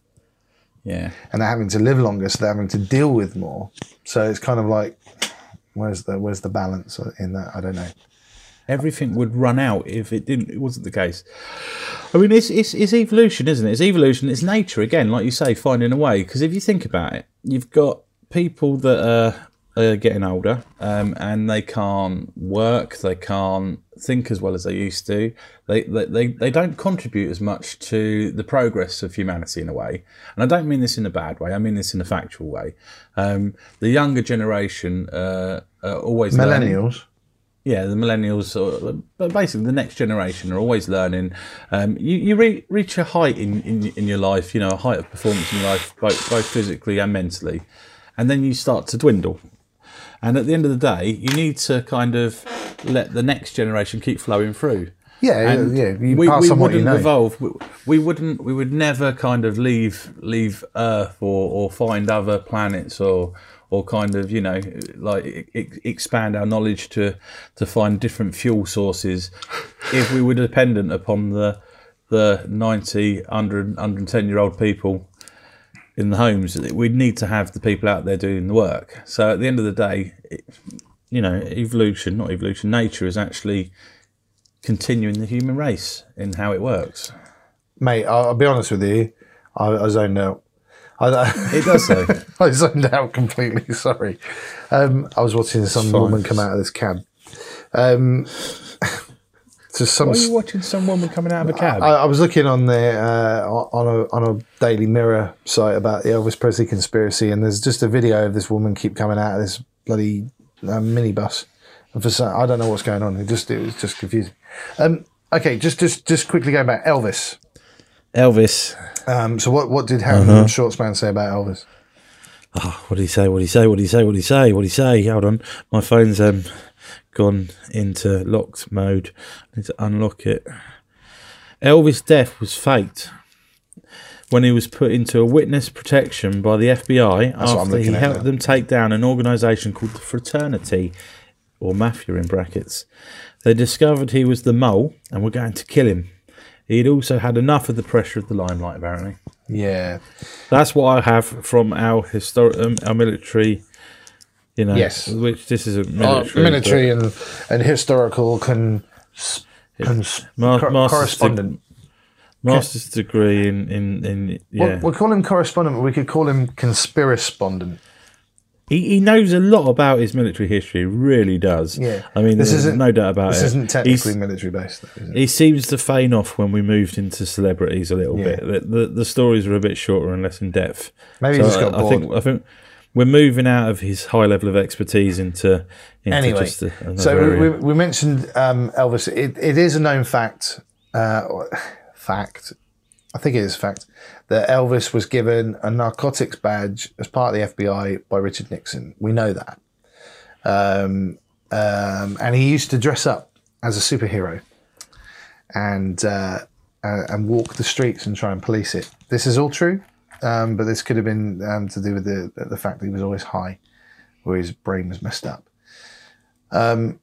Yeah. and they're having to live longer, so they're having to deal with more. So it's kind of like, where's the where's the balance in that? I don't know. Everything would run out if it didn't. It wasn't the case. I mean, it's it's, it's evolution, isn't it? It's evolution. It's nature again, like you say, finding a way. Because if you think about it, you've got people that are, are getting older, um, and they can't work, they can't think as well as they used to. They, they they don't contribute as much to the progress of humanity in a way. And I don't mean this in a bad way. I mean this in a factual way. Um, the younger generation uh, are always learning Millennials. Yeah, the millennials, but basically the next generation are always learning. Um, you you re- reach a height in, in in your life, you know, a height of performance in your life, both, both physically and mentally, and then you start to dwindle. And at the end of the day, you need to kind of let the next generation keep flowing through. Yeah, And yeah. You we, pass we on what wouldn't know. evolve. We, we wouldn't. We would never kind of leave leave Earth or, or find other planets or or kind of you know like expand our knowledge to to find different fuel sources if we were dependent upon the the 90 100 110 year old people in the homes we'd need to have the people out there doing the work so at the end of the day it, you know evolution not evolution nature is actually continuing the human race in how it works. Mate, I'll, I'll be honest with you. I, I zoned out. I, It does though. <laughs> I zoned out completely. <laughs> Sorry. Um, I was watching some fine. woman come out of this cab. Um, <laughs> just some. Why are you watching some woman coming out of a cab? I, I was looking on the uh, on a on a Daily Mirror site about the Elvis Presley conspiracy, and there's just a video of this woman keep coming out of this bloody uh, minibus. And for some, I don't know what's going on. It just it was just confusing. Um, okay, just just just quickly going back, Elvis. Elvis. Um, so what what did Harry Uh-huh. Shortspan say about Elvis? Oh, what did he say? What did he say? What did he say? What did he say? What did he say? Hold on, my phone's um gone into locked mode. I need to unlock it. Elvis' death was faked when he was put into a witness protection by the FBI what I'm after he helped now. them take down an organisation called the Fraternity, or Mafia in brackets. They discovered he was the mole and were going to kill him. He'd also had enough of the pressure of the limelight, apparently. Yeah, That's what I have from our historic, um, our military. You know, Yes. Which this is a military, military, military and and historical con, cons, Ma- cor- master's correspondent. but master's degree in in in yeah. We'll, we'll call him correspondent, but we could call him conspirespondent. He he knows a lot about his military history. Really does. Yeah. I mean, This there's isn't- no doubt about it. This it. isn't He's- technically military based, though? He seems to feign off when we moved into celebrities a little Yeah. bit. The, the the stories are a bit shorter and less in depth. Maybe he just got I, I think bored. I think we're moving out of his high level of expertise into into Anyway, just a, so we, we mentioned um, Elvis. It, it is a known fact. Uh, fact. I think it is a fact that Elvis was given a narcotics badge as part of the FBI by Richard Nixon. We know that. Um, um, and he used to dress up as a superhero and uh, uh, and walk the streets and try and police it. This is all true, um, but this could have been um, to do with the the fact that he was always high, or his brain was messed up. Um,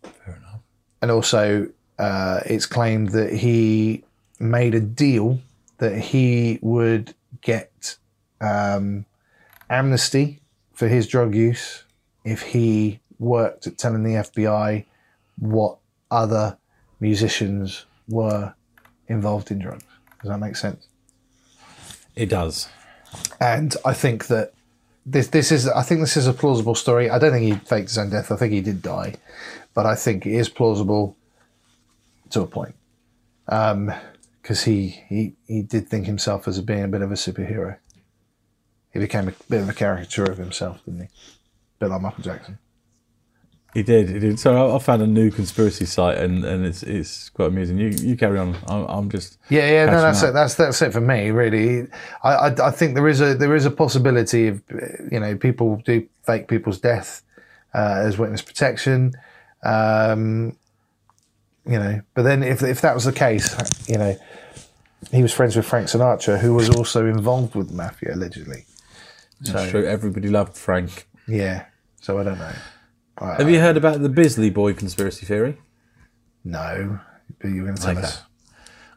and also, uh, it's claimed that he made a deal that he would get um, amnesty for his drug use if he worked at telling the FBI what other musicians were involved in drugs. Does that make sense? it does. And I think that this this is I think this is a plausible story. I don't think he faked his own death. I think he did die, but I think it is plausible to a point because he, he he did think himself as being a bit of a superhero. he became a bit of a caricature of himself, didn't he? A bit like Michael Jackson. He did. He did. So I, I found a new conspiracy site, and, and it's it's quite amusing. You you carry on. I'm, I'm just Yeah, yeah, no, that's it. That's that's it for me, really. I, I I think there is a there is a possibility of you know people do fake people's death uh, as witness protection, um, you know. But then if if that was the case, you know, he was friends with Frank Sinatra, who was also involved with the mafia allegedly. That's true. Everybody loved Frank. Yeah, so I don't know. I, Have you heard about the Bisley Boy conspiracy theory? no, but you're going to tell Okay. us.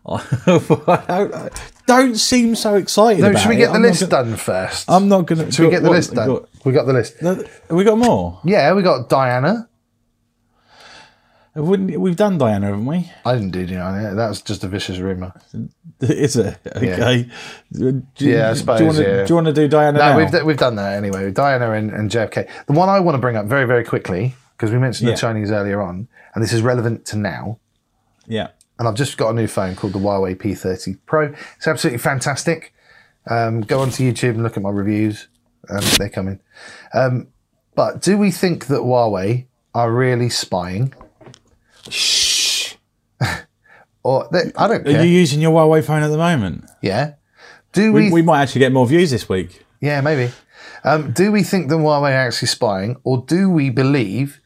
<laughs> Don't seem so excited. No, about should we it. get the I'm list gonna- done first? I'm not going to. should we get the list done? we got the list. Have we got more? Yeah, we got Diana. Wouldn't, we've done Diana, haven't we? I didn't do Diana. That was just a vicious rumor. <laughs> Is it okay? Do, you- Yeah, I do suppose, you want to yeah. do, you want to do Diana No, now? we've, we've done that anyway. Diana and, and JFK. The one I want to bring up very, very quickly, because we mentioned Yeah. the Chinese earlier on, and this is relevant to now. yeah. And I've just got a new phone called the Huawei P30 Pro. It's absolutely fantastic. Um, go onto YouTube and look at my reviews. Um, they're coming. Um, but do we think that Huawei are really spying? Shh. Or they, I don't Are care. you using your Huawei phone at the moment? yeah. Do We, we? we might actually get more views this week. Yeah, maybe. Um, do we think that Huawei are actually spying, or do we believe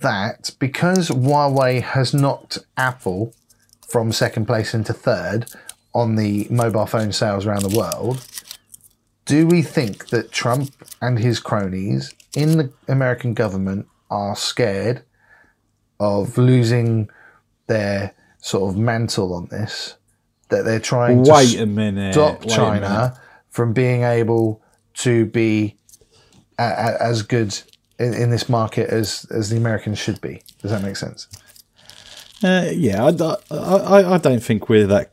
that because Huawei has knocked Apple from second place into third on the mobile phone sales around the world, do we think that Trump and his cronies in the American government are scared of losing their sort of mantle on this? That they're trying to Wait a minute. stop wait a minute. China from being able to be a, a, as good in, in this market as as the Americans should be. Does that make sense? Uh, yeah, I don't think we're that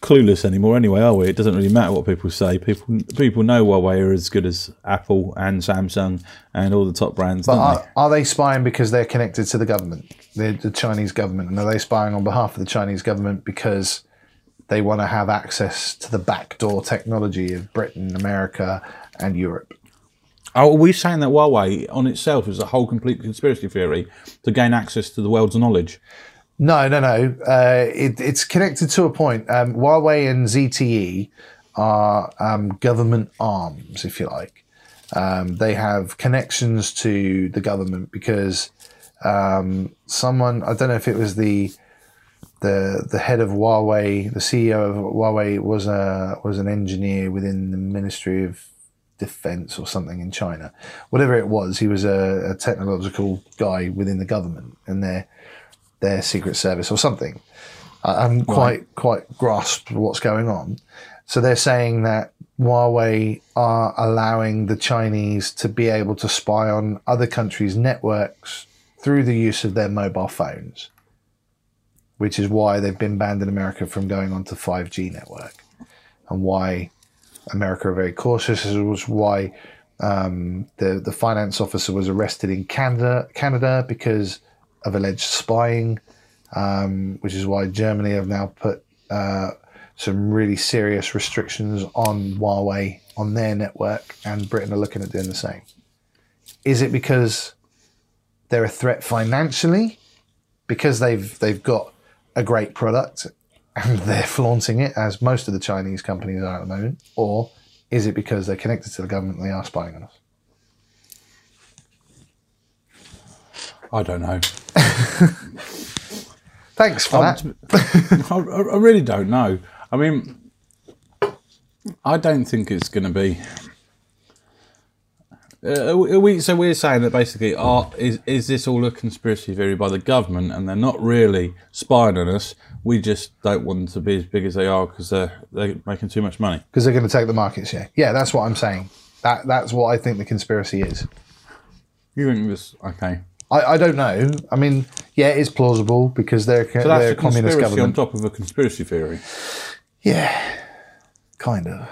clueless anymore. Anyway, are we? It doesn't really matter what people say. People people know Huawei are as good as Apple and Samsung and all the top brands, But don't they? are, are they spying because they're connected to the government, the, the Chinese government, and are they spying on behalf of the Chinese government because they want to have access to the backdoor technology of Britain, America, and Europe? Are we saying that Huawei on itself is a whole complete conspiracy theory to gain access to the world's knowledge? No, no, no. Uh, it, it's connected to a point. Um, Huawei and ZTE are um, government arms, if you like. Um, they have connections to the government because um, someone, I don't know if it was the the the head of Huawei, the CEO of Huawei was a was an engineer within the Ministry of Defense or something in China. Whatever it was, he was a, a technological guy within the government, and their their secret service or something. I haven't quite quite grasped what's going on. So they're saying that Huawei are allowing the Chinese to be able to spy on other countries' networks through the use of their mobile phones, which is why they've been banned in America from going onto 5G network, and why America are very cautious. This was why um, the the finance officer was arrested in Canada Canada because of alleged spying, um, which is why Germany have now put uh, some really serious restrictions on Huawei on their network, and Britain are looking at doing the same. Is it because they're a threat financially, because they've they've got a great product and <laughs> they're flaunting it, as most of the Chinese companies are at the moment, or is it because they're connected to the government and they are spying on us? I don't know. <laughs> Thanks for that. <laughs> I, I really don't know. I mean, I don't think it's going to be. Uh, we, so we're saying that basically, are, is is this all a conspiracy theory by the government, and they're not really spying on us? We just don't want them to be as big as they are because they're they're making too much money. because they're going to take the market share. Yeah, that's what I'm saying. That that's what I think the conspiracy is. You think this? Okay, I, I don't know. I mean, yeah, it is plausible because they're so they're a communist conspiracy on top of a conspiracy theory. Yeah, kind of.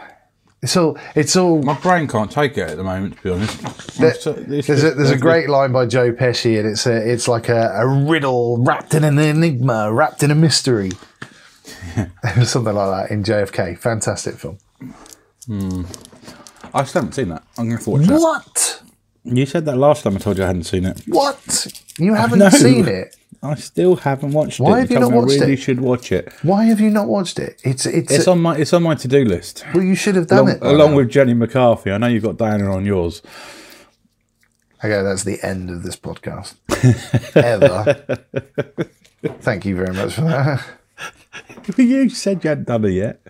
It's all it's all. My brain can't take it at the moment, to be honest. There- So this- uh, There's a, there's a great line by Joe Pesci, and it's a it's like a, a riddle wrapped in an enigma, wrapped in a mystery, <laughs> <laughs> something like that in JFK. Fantastic film. Hmm. I still haven't seen that. I'm going to to watch that. What? You said that last time I told you I hadn't seen it. What? You haven't seen it? I still haven't watched Why it. have you told not watched I really it? should watch it. Why have you not watched it? It's it's, It's on my it's on my to do list. well, you should have done Along, it along now. with Jenny McCarthy. I know you've got Diana on yours. Okay, that's the end of this podcast. <laughs> Ever. Thank you very much for that. <laughs> you said you hadn't done it yet.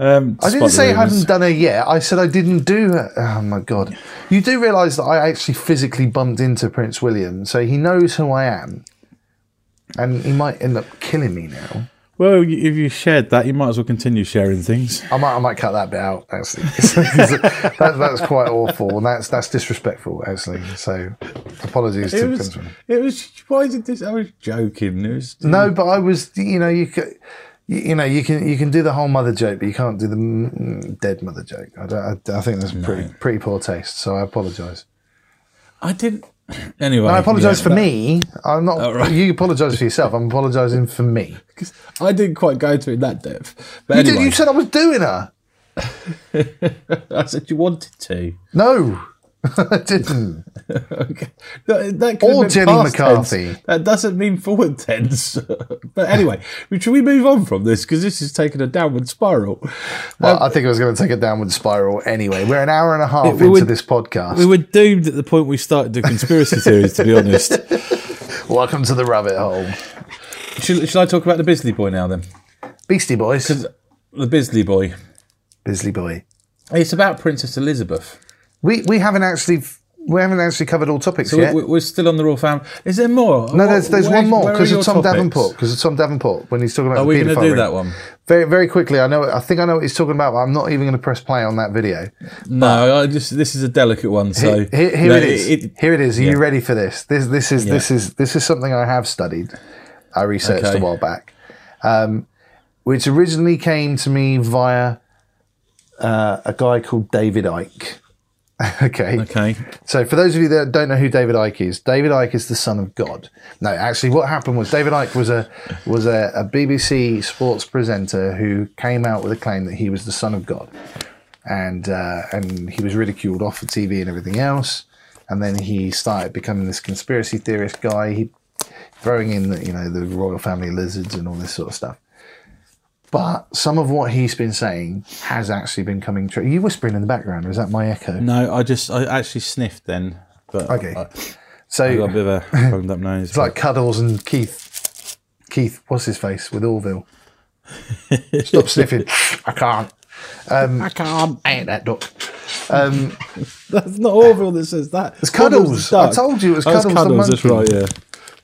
Um, I didn't say I hadn't done it yet. I said I didn't do it. Oh my god! You do realise that I actually physically bumped into Prince William, so he knows who I am, and he might end up killing me now. Well, if you shared that, you might as well continue sharing things. I might, I might cut that bit out. Actually, <laughs> that, that's quite awful, and that's that's disrespectful. Actually, so apologies It to was. Prince William. It was. Why did this? I was joking. Was. No, but I was, you know, you could, you, you know, you can you can do the whole mother joke, but you can't do the mm, dead mother joke. I, don't, I, I think that's pretty pretty poor taste. So I apologise. I didn't. <clears throat> Anyway, I apologise yeah, for that- me. I'm not. Oh, right. You apologise for yourself. I'm apologising for me <laughs> because I didn't quite go to it that depth. But You, did, you said I was doing her. <laughs> I said you wanted to. No, I <laughs> didn't. <laughs> Okay. That, that could Or Jenny McCarthy. tense. That doesn't mean forward tense. <laughs> but anyway, should we move on from this because this is taking a downward spiral? Well, um, I think I was going to take a downward spiral anyway. We're an hour and a half we into would- this podcast. We were doomed at the point we started the conspiracy theories. To be honest, Welcome to the rabbit hole. should, should I talk about the Bisley boy now? Then Beastie Boys. the Bisley boy. Bisley Boy. It's about Princess Elizabeth. We we haven't actually we haven't actually covered all topics So yet. we- we're still on the royal family. Is there more? no, there's there's one more because of Tom Davenport. Davenport. Because of Tom Davenport when he's talking about Are we going to do that one? Very very quickly. I know. I think I know what he's talking about, but I'm not even going to press play on that video. No, I just this is a delicate one. So Here, here you know, it is. it- here it is. Are yeah. you ready for this? This this is this is this is something I have studied. I researched Okay. a while back, um, which originally came to me via uh, a guy called David Icke. <laughs> okay. okay. So, for those of you that don't know who David Icke is, David Icke is the son of God. No, actually, what happened was David Icke was a was a, a BBC sports presenter who came out with a claim that he was the son of God, and uh, and he was ridiculed off of TV and everything else. And then he started becoming this conspiracy theorist guy. He throwing in the, you know the royal family lizards and all this sort of stuff. But some of what he's been saying has actually been coming true. Are you whispering in the background, or is that my echo? No, I just I actually sniffed then, but Okay. I, So I got a bit of a <laughs> bunged up nose. It's like Cuddles and Keith. Keith, what's his face with Orville? Stop <laughs> sniffing. I can't. Um, I can't. I ain't that duck. Um, <laughs> That's not Orville that says that. It's Cuddles. I told you it was oh, it's Cuddles the Cuddles. That's monkey. right.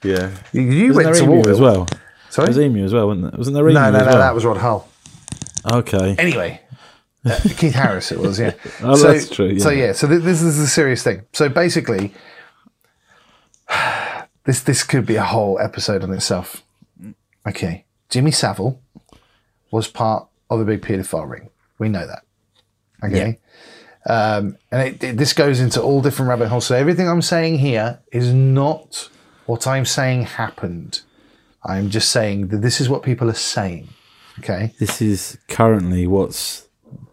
Yeah. Yeah. You, you Wasn't went to Orville as well. Sorry? There was emu as well, wasn't there? Wasn't there emu No, no, no. well? That was Rod Hull. okay. Anyway, uh, Keith Harris it was. Yeah. <laughs> Oh, so, that's true, yeah. So yeah. So th- this is a serious thing. So basically, <sighs> this this could be a whole episode on itself. Okay, Jimmy Savile was part of a big paedophile ring. We know that. Okay. Um, and it, it- this goes into all different rabbit holes. So everything I'm saying here is not what I'm saying happened. I'm just saying that this is what people are saying. Okay. This is currently what's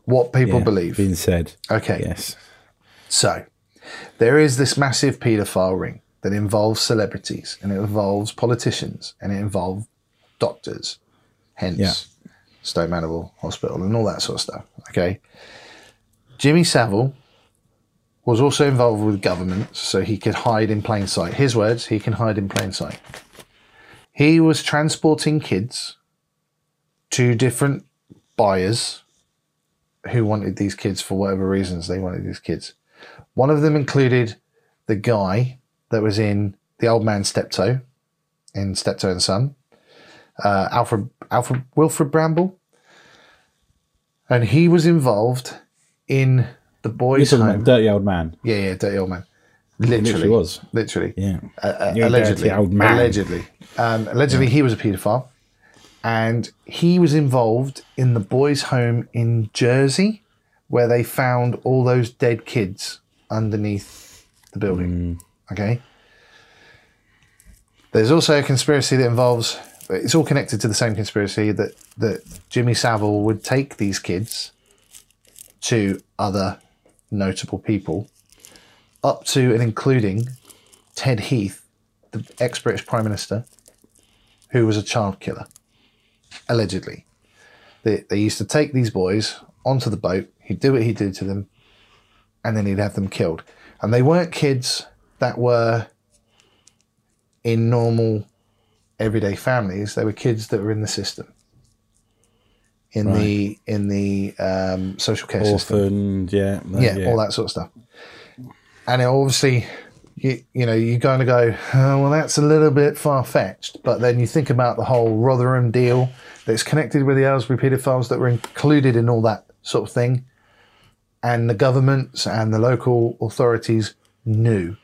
What people yeah, believe. being said. Okay. Yes. So, there is this massive paedophile ring that involves celebrities and it involves politicians and it involves doctors, hence Yeah. Stoke Mandeville Hospital and all that sort of stuff. Okay. Jimmy Savile was also involved with government so he could hide in plain sight. His words, he can hide in plain sight. He was transporting kids to different buyers who wanted these kids for whatever reasons they wanted these kids. One of them included the guy that was in The Old Man Steptoe, in Steptoe and Son, uh, Alfred Alfred Wilfrid Brambell, and he was involved in the boys' home. dirty old man. yeah, yeah, dirty old man. Literally, literally was. Literally, Yeah. uh, You're allegedly, old man. allegedly, um, allegedly, he was a paedophile, and he was involved in the boys' home in Jersey, where they found all those dead kids underneath the building. Okay. There's also a conspiracy that involves. It's all connected to the same conspiracy that that Jimmy Savile would take these kids to other notable people, up to and including Ted Heath, the ex British Prime Minister, who was a child killer, allegedly. They, they used to take these boys onto the boat, he'd do what he did to them, and then he'd have them killed. And they weren't kids that were in normal, everyday families, they were kids that were in the system. In the in the um, social care system Orphan, yeah, yeah, all that sort of stuff. And it obviously, you you know, you kind of go, oh, well, that's a little bit far fetched. But then you think about the whole Rotherham deal that's connected with the Aylesbury paedophiles that were included in all that sort of thing, and the governments and the local authorities knew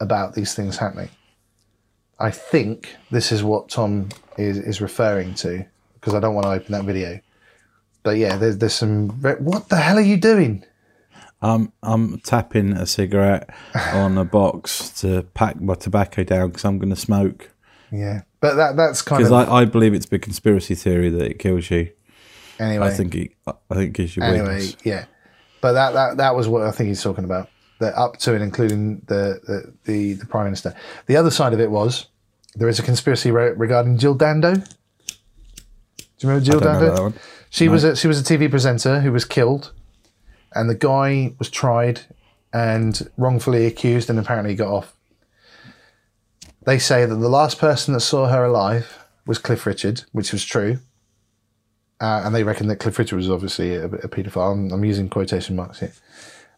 about these things happening. I think this is what Tom is, is referring to because I don't want to open that video. But yeah, there's there's some. ve- What the hell are you doing? I'm I'm tapping a cigarette <laughs> on a box to pack my tobacco down because I'm going to smoke. Yeah, but that that's kind Because of I, I believe it's a big conspiracy theory that it kills you. anyway. I think it, I think it gives you anyway, weakness. yeah. But that, that that was what I think he's talking about. That up to and including the, the the the prime minister. The other side of it was there is a conspiracy re- regarding Jill Dando. Do you remember Jill I don't know Dando? She was a she was a TV presenter who was killed, and the guy was tried and wrongfully accused, and apparently got off. They say that the last person that saw her alive was Cliff Richard, which was true. Uh, and they reckon that Cliff Richard was obviously a, a paedophile. I'm, I'm using quotation marks here,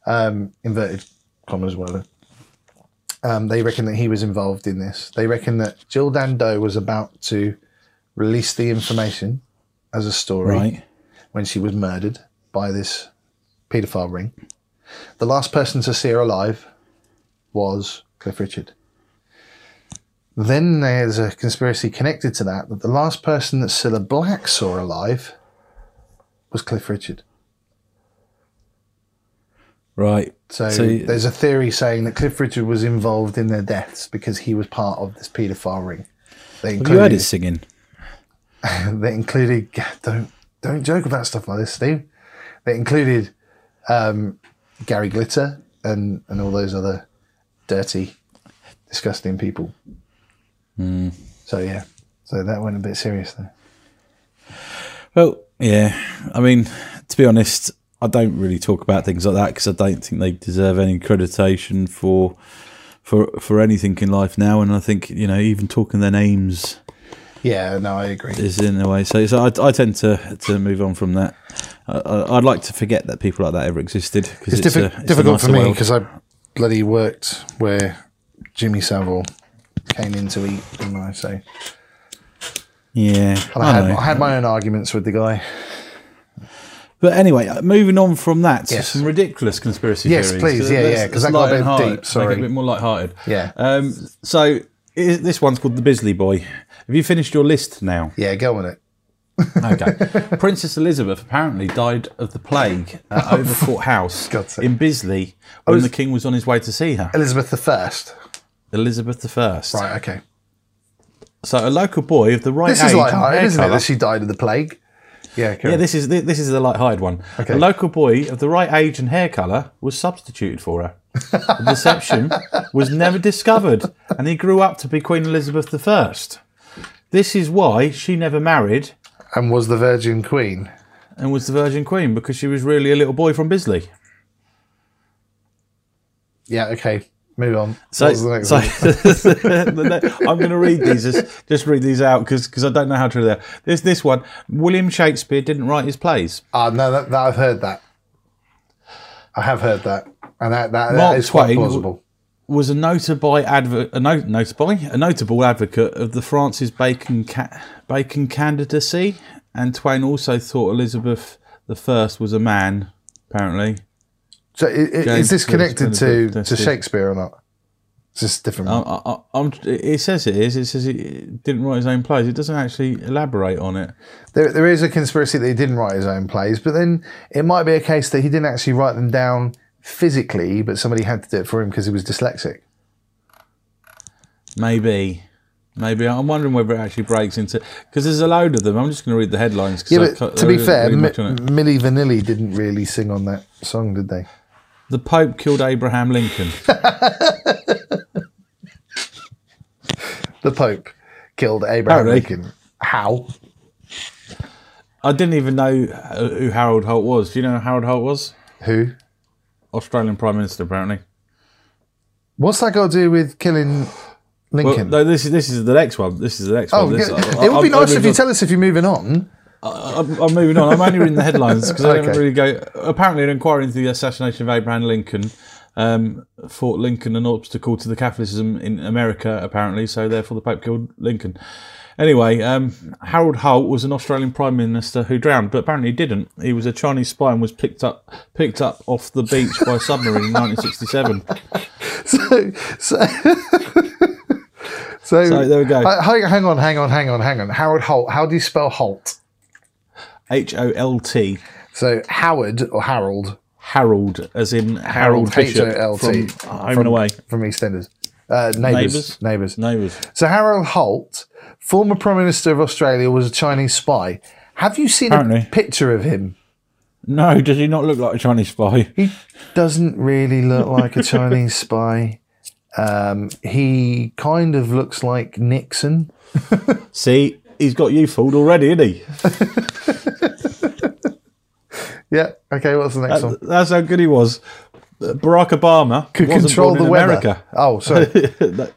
um, inverted commas, whatever. Um, they reckon that he was involved in this. They reckon that Jill Dando was about to release the information as a story Right. when she was murdered by this paedophile ring. The last person to see her alive was Cliff Richard. Then there's a conspiracy connected to that that the last person that Cilla Black saw alive was Cliff Richard. Right. So, So- there's a theory saying that Cliff Richard was involved in their deaths because he was part of this paedophile ring. They Have you heard included, singing? <laughs> they included don't don't joke about stuff like this, Steve. They included um, Gary Glitter and and all those other dirty, disgusting people. So yeah, so that went a bit serious there. Well, yeah. I mean, to be honest, I don't really talk about things like that because I don't think they deserve any accreditation for for for anything in life now. And I think you know, even talking their names Yeah, no, I agree. is in a way. So, so I, I tend to to move on from that. I, I'd like to forget that people like that ever existed because It's, it's, diffi- a, it's difficult for me because I bloody worked where Jimmy Savile came in to eat, didn't I? So Yeah, and I, I had. I had my own arguments with the guy. But anyway, uh, moving on from that Yes. some ridiculous conspiracy Yes, theories. please. Yeah, yeah, 'cause that got a bit deep, sorry. Make it a bit more light-hearted. Yeah. Um, so this one's called the Bisley Boy. Have you finished your list now? Yeah, go on it. Okay. <laughs> Princess Elizabeth apparently died of the plague at oh, Overcourt House in Bisley when was- the king was on his way to see her. Elizabeth the First. Elizabeth I. Right. Okay. So a local boy of the right This age is and light-hearted, hair isn't it? colour- That she died of the plague. Yeah. Yeah, this is this is the light hired one. Okay. A local boy of the right age and hair colour was substituted for her. The deception was never discovered, and he grew up to be Queen Elizabeth I. This is why she never married and was the Virgin Queen. and was the Virgin Queen because she was really a little boy from Bisley. Yeah. Okay. Move on. So, the next so one? <laughs> the ne- I'm going to read these. Just, just read these out because I don't know how true they are. There's this one. William Shakespeare didn't write his plays. Ah, no, that, that I've heard that. I have heard that, and that that, that Mark is quite Twain plausible. was a notable advo- a, no- notable, a notable advocate of the Francis Bacon ca- Bacon candidacy, and Twain also thought Elizabeth I was a man. Apparently, So, i- i- is this connected to, to. Shakespeare or not? It's just different? I, I, I'm, it says it is. It says he didn't write his own plays. It doesn't actually elaborate on it. There, there is a conspiracy that he didn't write his own plays, but then it might be a case that he didn't actually write them down physically, but somebody had to do it for him because he was dyslexic. Maybe. Maybe I'm wondering whether it actually breaks into because there's a load of them. I'm just going to read the headlines. Yeah, but to be fair, really Mi- much on it. Milli Vanilli didn't really sing on that song, did they? The Pope killed Abraham Lincoln. <laughs> The Pope killed Abraham Apparently. Lincoln. How? I didn't even know uh, who Harold Holt was. Do you know who Harold Holt was? Who? Australian Prime Minister, apparently. What's that got to do with killing Well, Lincoln? no, this is this is the next one. This is the next oh, one. This, yeah. I- it would be I'm- nice I'm if you moving tell us if you're moving on. on. I'm, I'm moving on. I'm only reading the headlines because I don't really go. Apparently, an inquiry into the assassination of Abraham Lincoln um, thought Lincoln an obstacle to the Catholicism in America. Apparently, so therefore the Pope killed Lincoln. Anyway, um, Harold Holt was an Australian Prime Minister who drowned, but apparently he didn't. He was a Chinese spy and was picked up picked up off the beach by a submarine in 1967. <laughs> so, so, <laughs> so, So there we go. Uh, hang, hang on, hang on, hang on, hang on. Howard Holt. How do you spell Holt? H O L T. So Howard or Harold? Harold, as in Harold, Bishop H-O-L-T, from Home and Away. from EastEnders. Uh, neighbours, Neighbours? neighbours. Neighbours. So Harold Holt, former Prime Minister of Australia, was a Chinese spy. Have you seen a picture of him? No, does he not look like a Chinese spy? He doesn't really look like a Chinese <laughs> spy. Um, he kind of looks like Nixon. <laughs> See, he's got you fooled already, isn't he? <laughs> Yeah. Okay. What's the next one? That's how good he was. Barack Obama Could wasn't control born the in weather. America. Oh, sorry.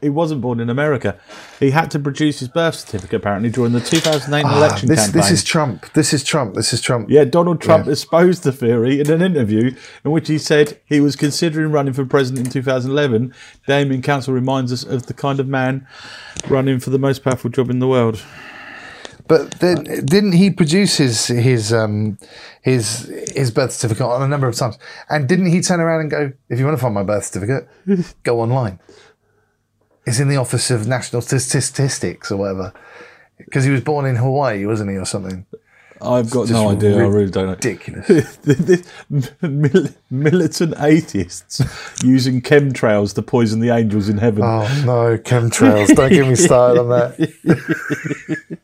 <laughs> he wasn't born in America. He had to produce his birth certificate apparently during the 2008 Ah, election this campaign. this is Trump. This is Trump. This is Trump. yeah, Donald Trump Yeah. espoused the theory in an interview in which he said he was considering running for president in 2011. Damien Council reminds us of the kind of man running for the most powerful job in the world. But then, didn't he produce his his um his his birth certificate on a number of times? And didn't he turn around and go, "If you want to find my birth certificate, <laughs> go online. It's in the Office of National Statistics or whatever." Because he was born in Hawaii, wasn't he, or something? I've got no idea. I really don't know. Ridiculous. <laughs> Militant atheists using chemtrails to poison the angels in heaven. oh no, chemtrails! Don't get me started on that. <laughs>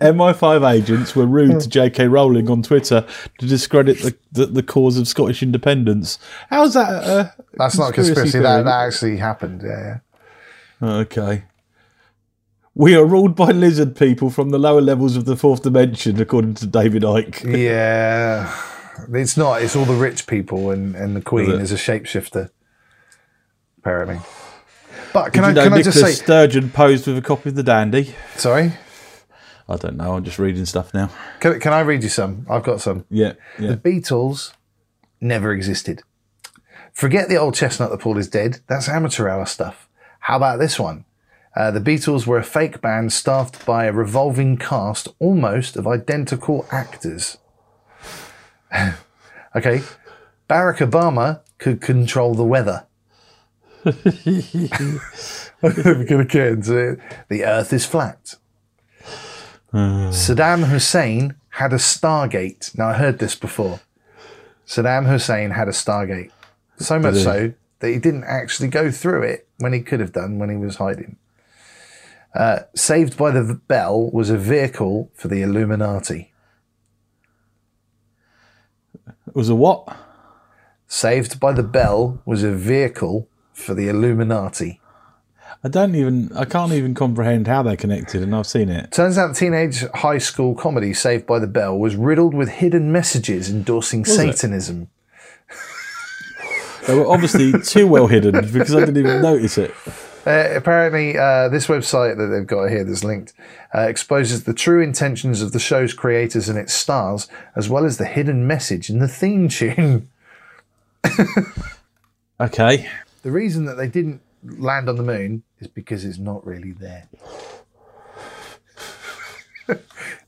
MI5 agents were rude to J.K. Rowling on Twitter to discredit the, the, the cause of Scottish independence. How's that? That's not a conspiracy. That that actually happened. Yeah, yeah. Okay. We are ruled by lizard people from the lower levels of the fourth dimension, according to David Icke. Yeah, it's not. It's all the rich people, and, and the Queen is a shapeshifter, apparently. But can Did I you know can I just say Sturgeon posed with a copy of the Dandy? sorry? I don't know. I'm just reading stuff now. Can, can I read you some? I've got some. Yeah, yeah. The Beatles never existed. Forget the old chestnut that Paul is dead. That's amateur hour stuff. How about this one? Uh, the Beatles were a fake band staffed by a revolving cast almost of identical actors. <laughs> okay. Barack Obama could control the weather. We're going to get into it. The earth is flat. Saddam Hussein had a Stargate. Now, I heard this before. Saddam Hussein had a Stargate. So much so that he didn't actually go through it when he could have done when he was hiding. Uh, Saved by the Bell was a vehicle for the Illuminati. It was a what? Saved by the Bell was a vehicle for the Illuminati. I don't even. I can't even comprehend how they're connected, and I've seen it. Turns out the teenage high school comedy Saved by the Bell was riddled with hidden messages endorsing it? Satanism. They were obviously too well hidden because I didn't even notice it. Uh, apparently, uh, this website that they've got here that's linked uh, exposes the true intentions of the show's creators and its stars, as well as the hidden message in the theme tune. <laughs> Okay. The reason that they didn't land on the moon is because it's not really there. <laughs>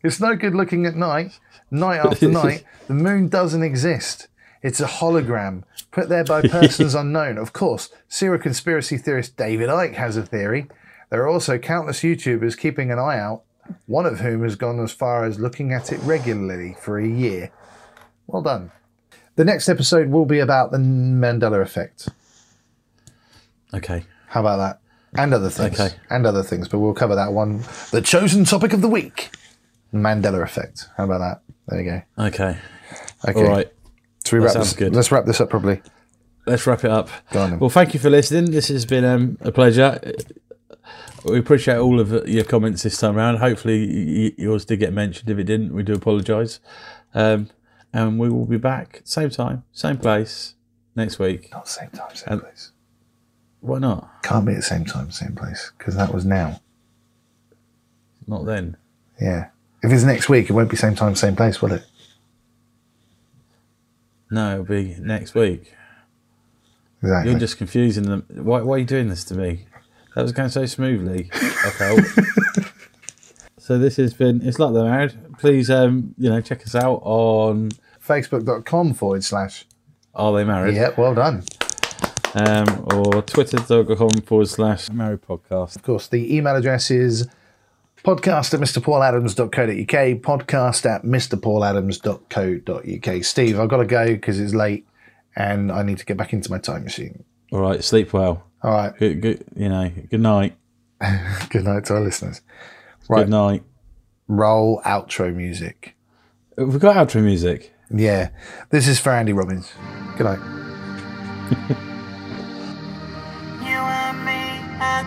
it's no good looking at night, night <laughs> after night. The moon doesn't exist. It's a hologram put there by <laughs> persons unknown. Of course, serial conspiracy theorist David Icke has a theory. There are also countless YouTubers keeping an eye out, one of whom has gone as far as looking at it regularly for a year. Well done. The next episode will be about the Mandela effect. Okay. How about that? And other things. Okay. And other things, but we'll cover that one. The chosen topic of the week Mandela effect. How about that? There you go. Okay. Okay. All right. Should we wrap this, good. Let's wrap this up properly. Let's wrap it up. Well, thank you for listening. This has been um, a pleasure. We appreciate all of your comments this time around. Hopefully, yours did get mentioned. If it didn't, we do apologise. Um, and we will be back same time, same place next week. Not same time, same And- place. Why not? Can't be at the same time, same place, because that was now. Not then. Yeah. If it's next week, it won't be same time, same place, will it? No, it'll be next week. Exactly. You're just confusing them. Why, why are you doing this to me? That was going so smoothly. Felt. <laughs> so this has been. It's like they're married. Please, um, you know, check us out on. Facebook.com forward slash. Are they married? Yeah, well done. Um, or twitter.com forward slash married podcast. Of course, the email address is podcast at mrpauladams.co.uk, podcast at mrpauladams.co.uk. Steve, I've got to go because it's late and I need to get back into my time machine. All right, sleep well. All right. Good, good. You know, good night. <laughs> Good night to our listeners. Good night. Roll outro music. We've got outro music. Yeah. This is for Andy Robbins. Good night. <laughs> You and me at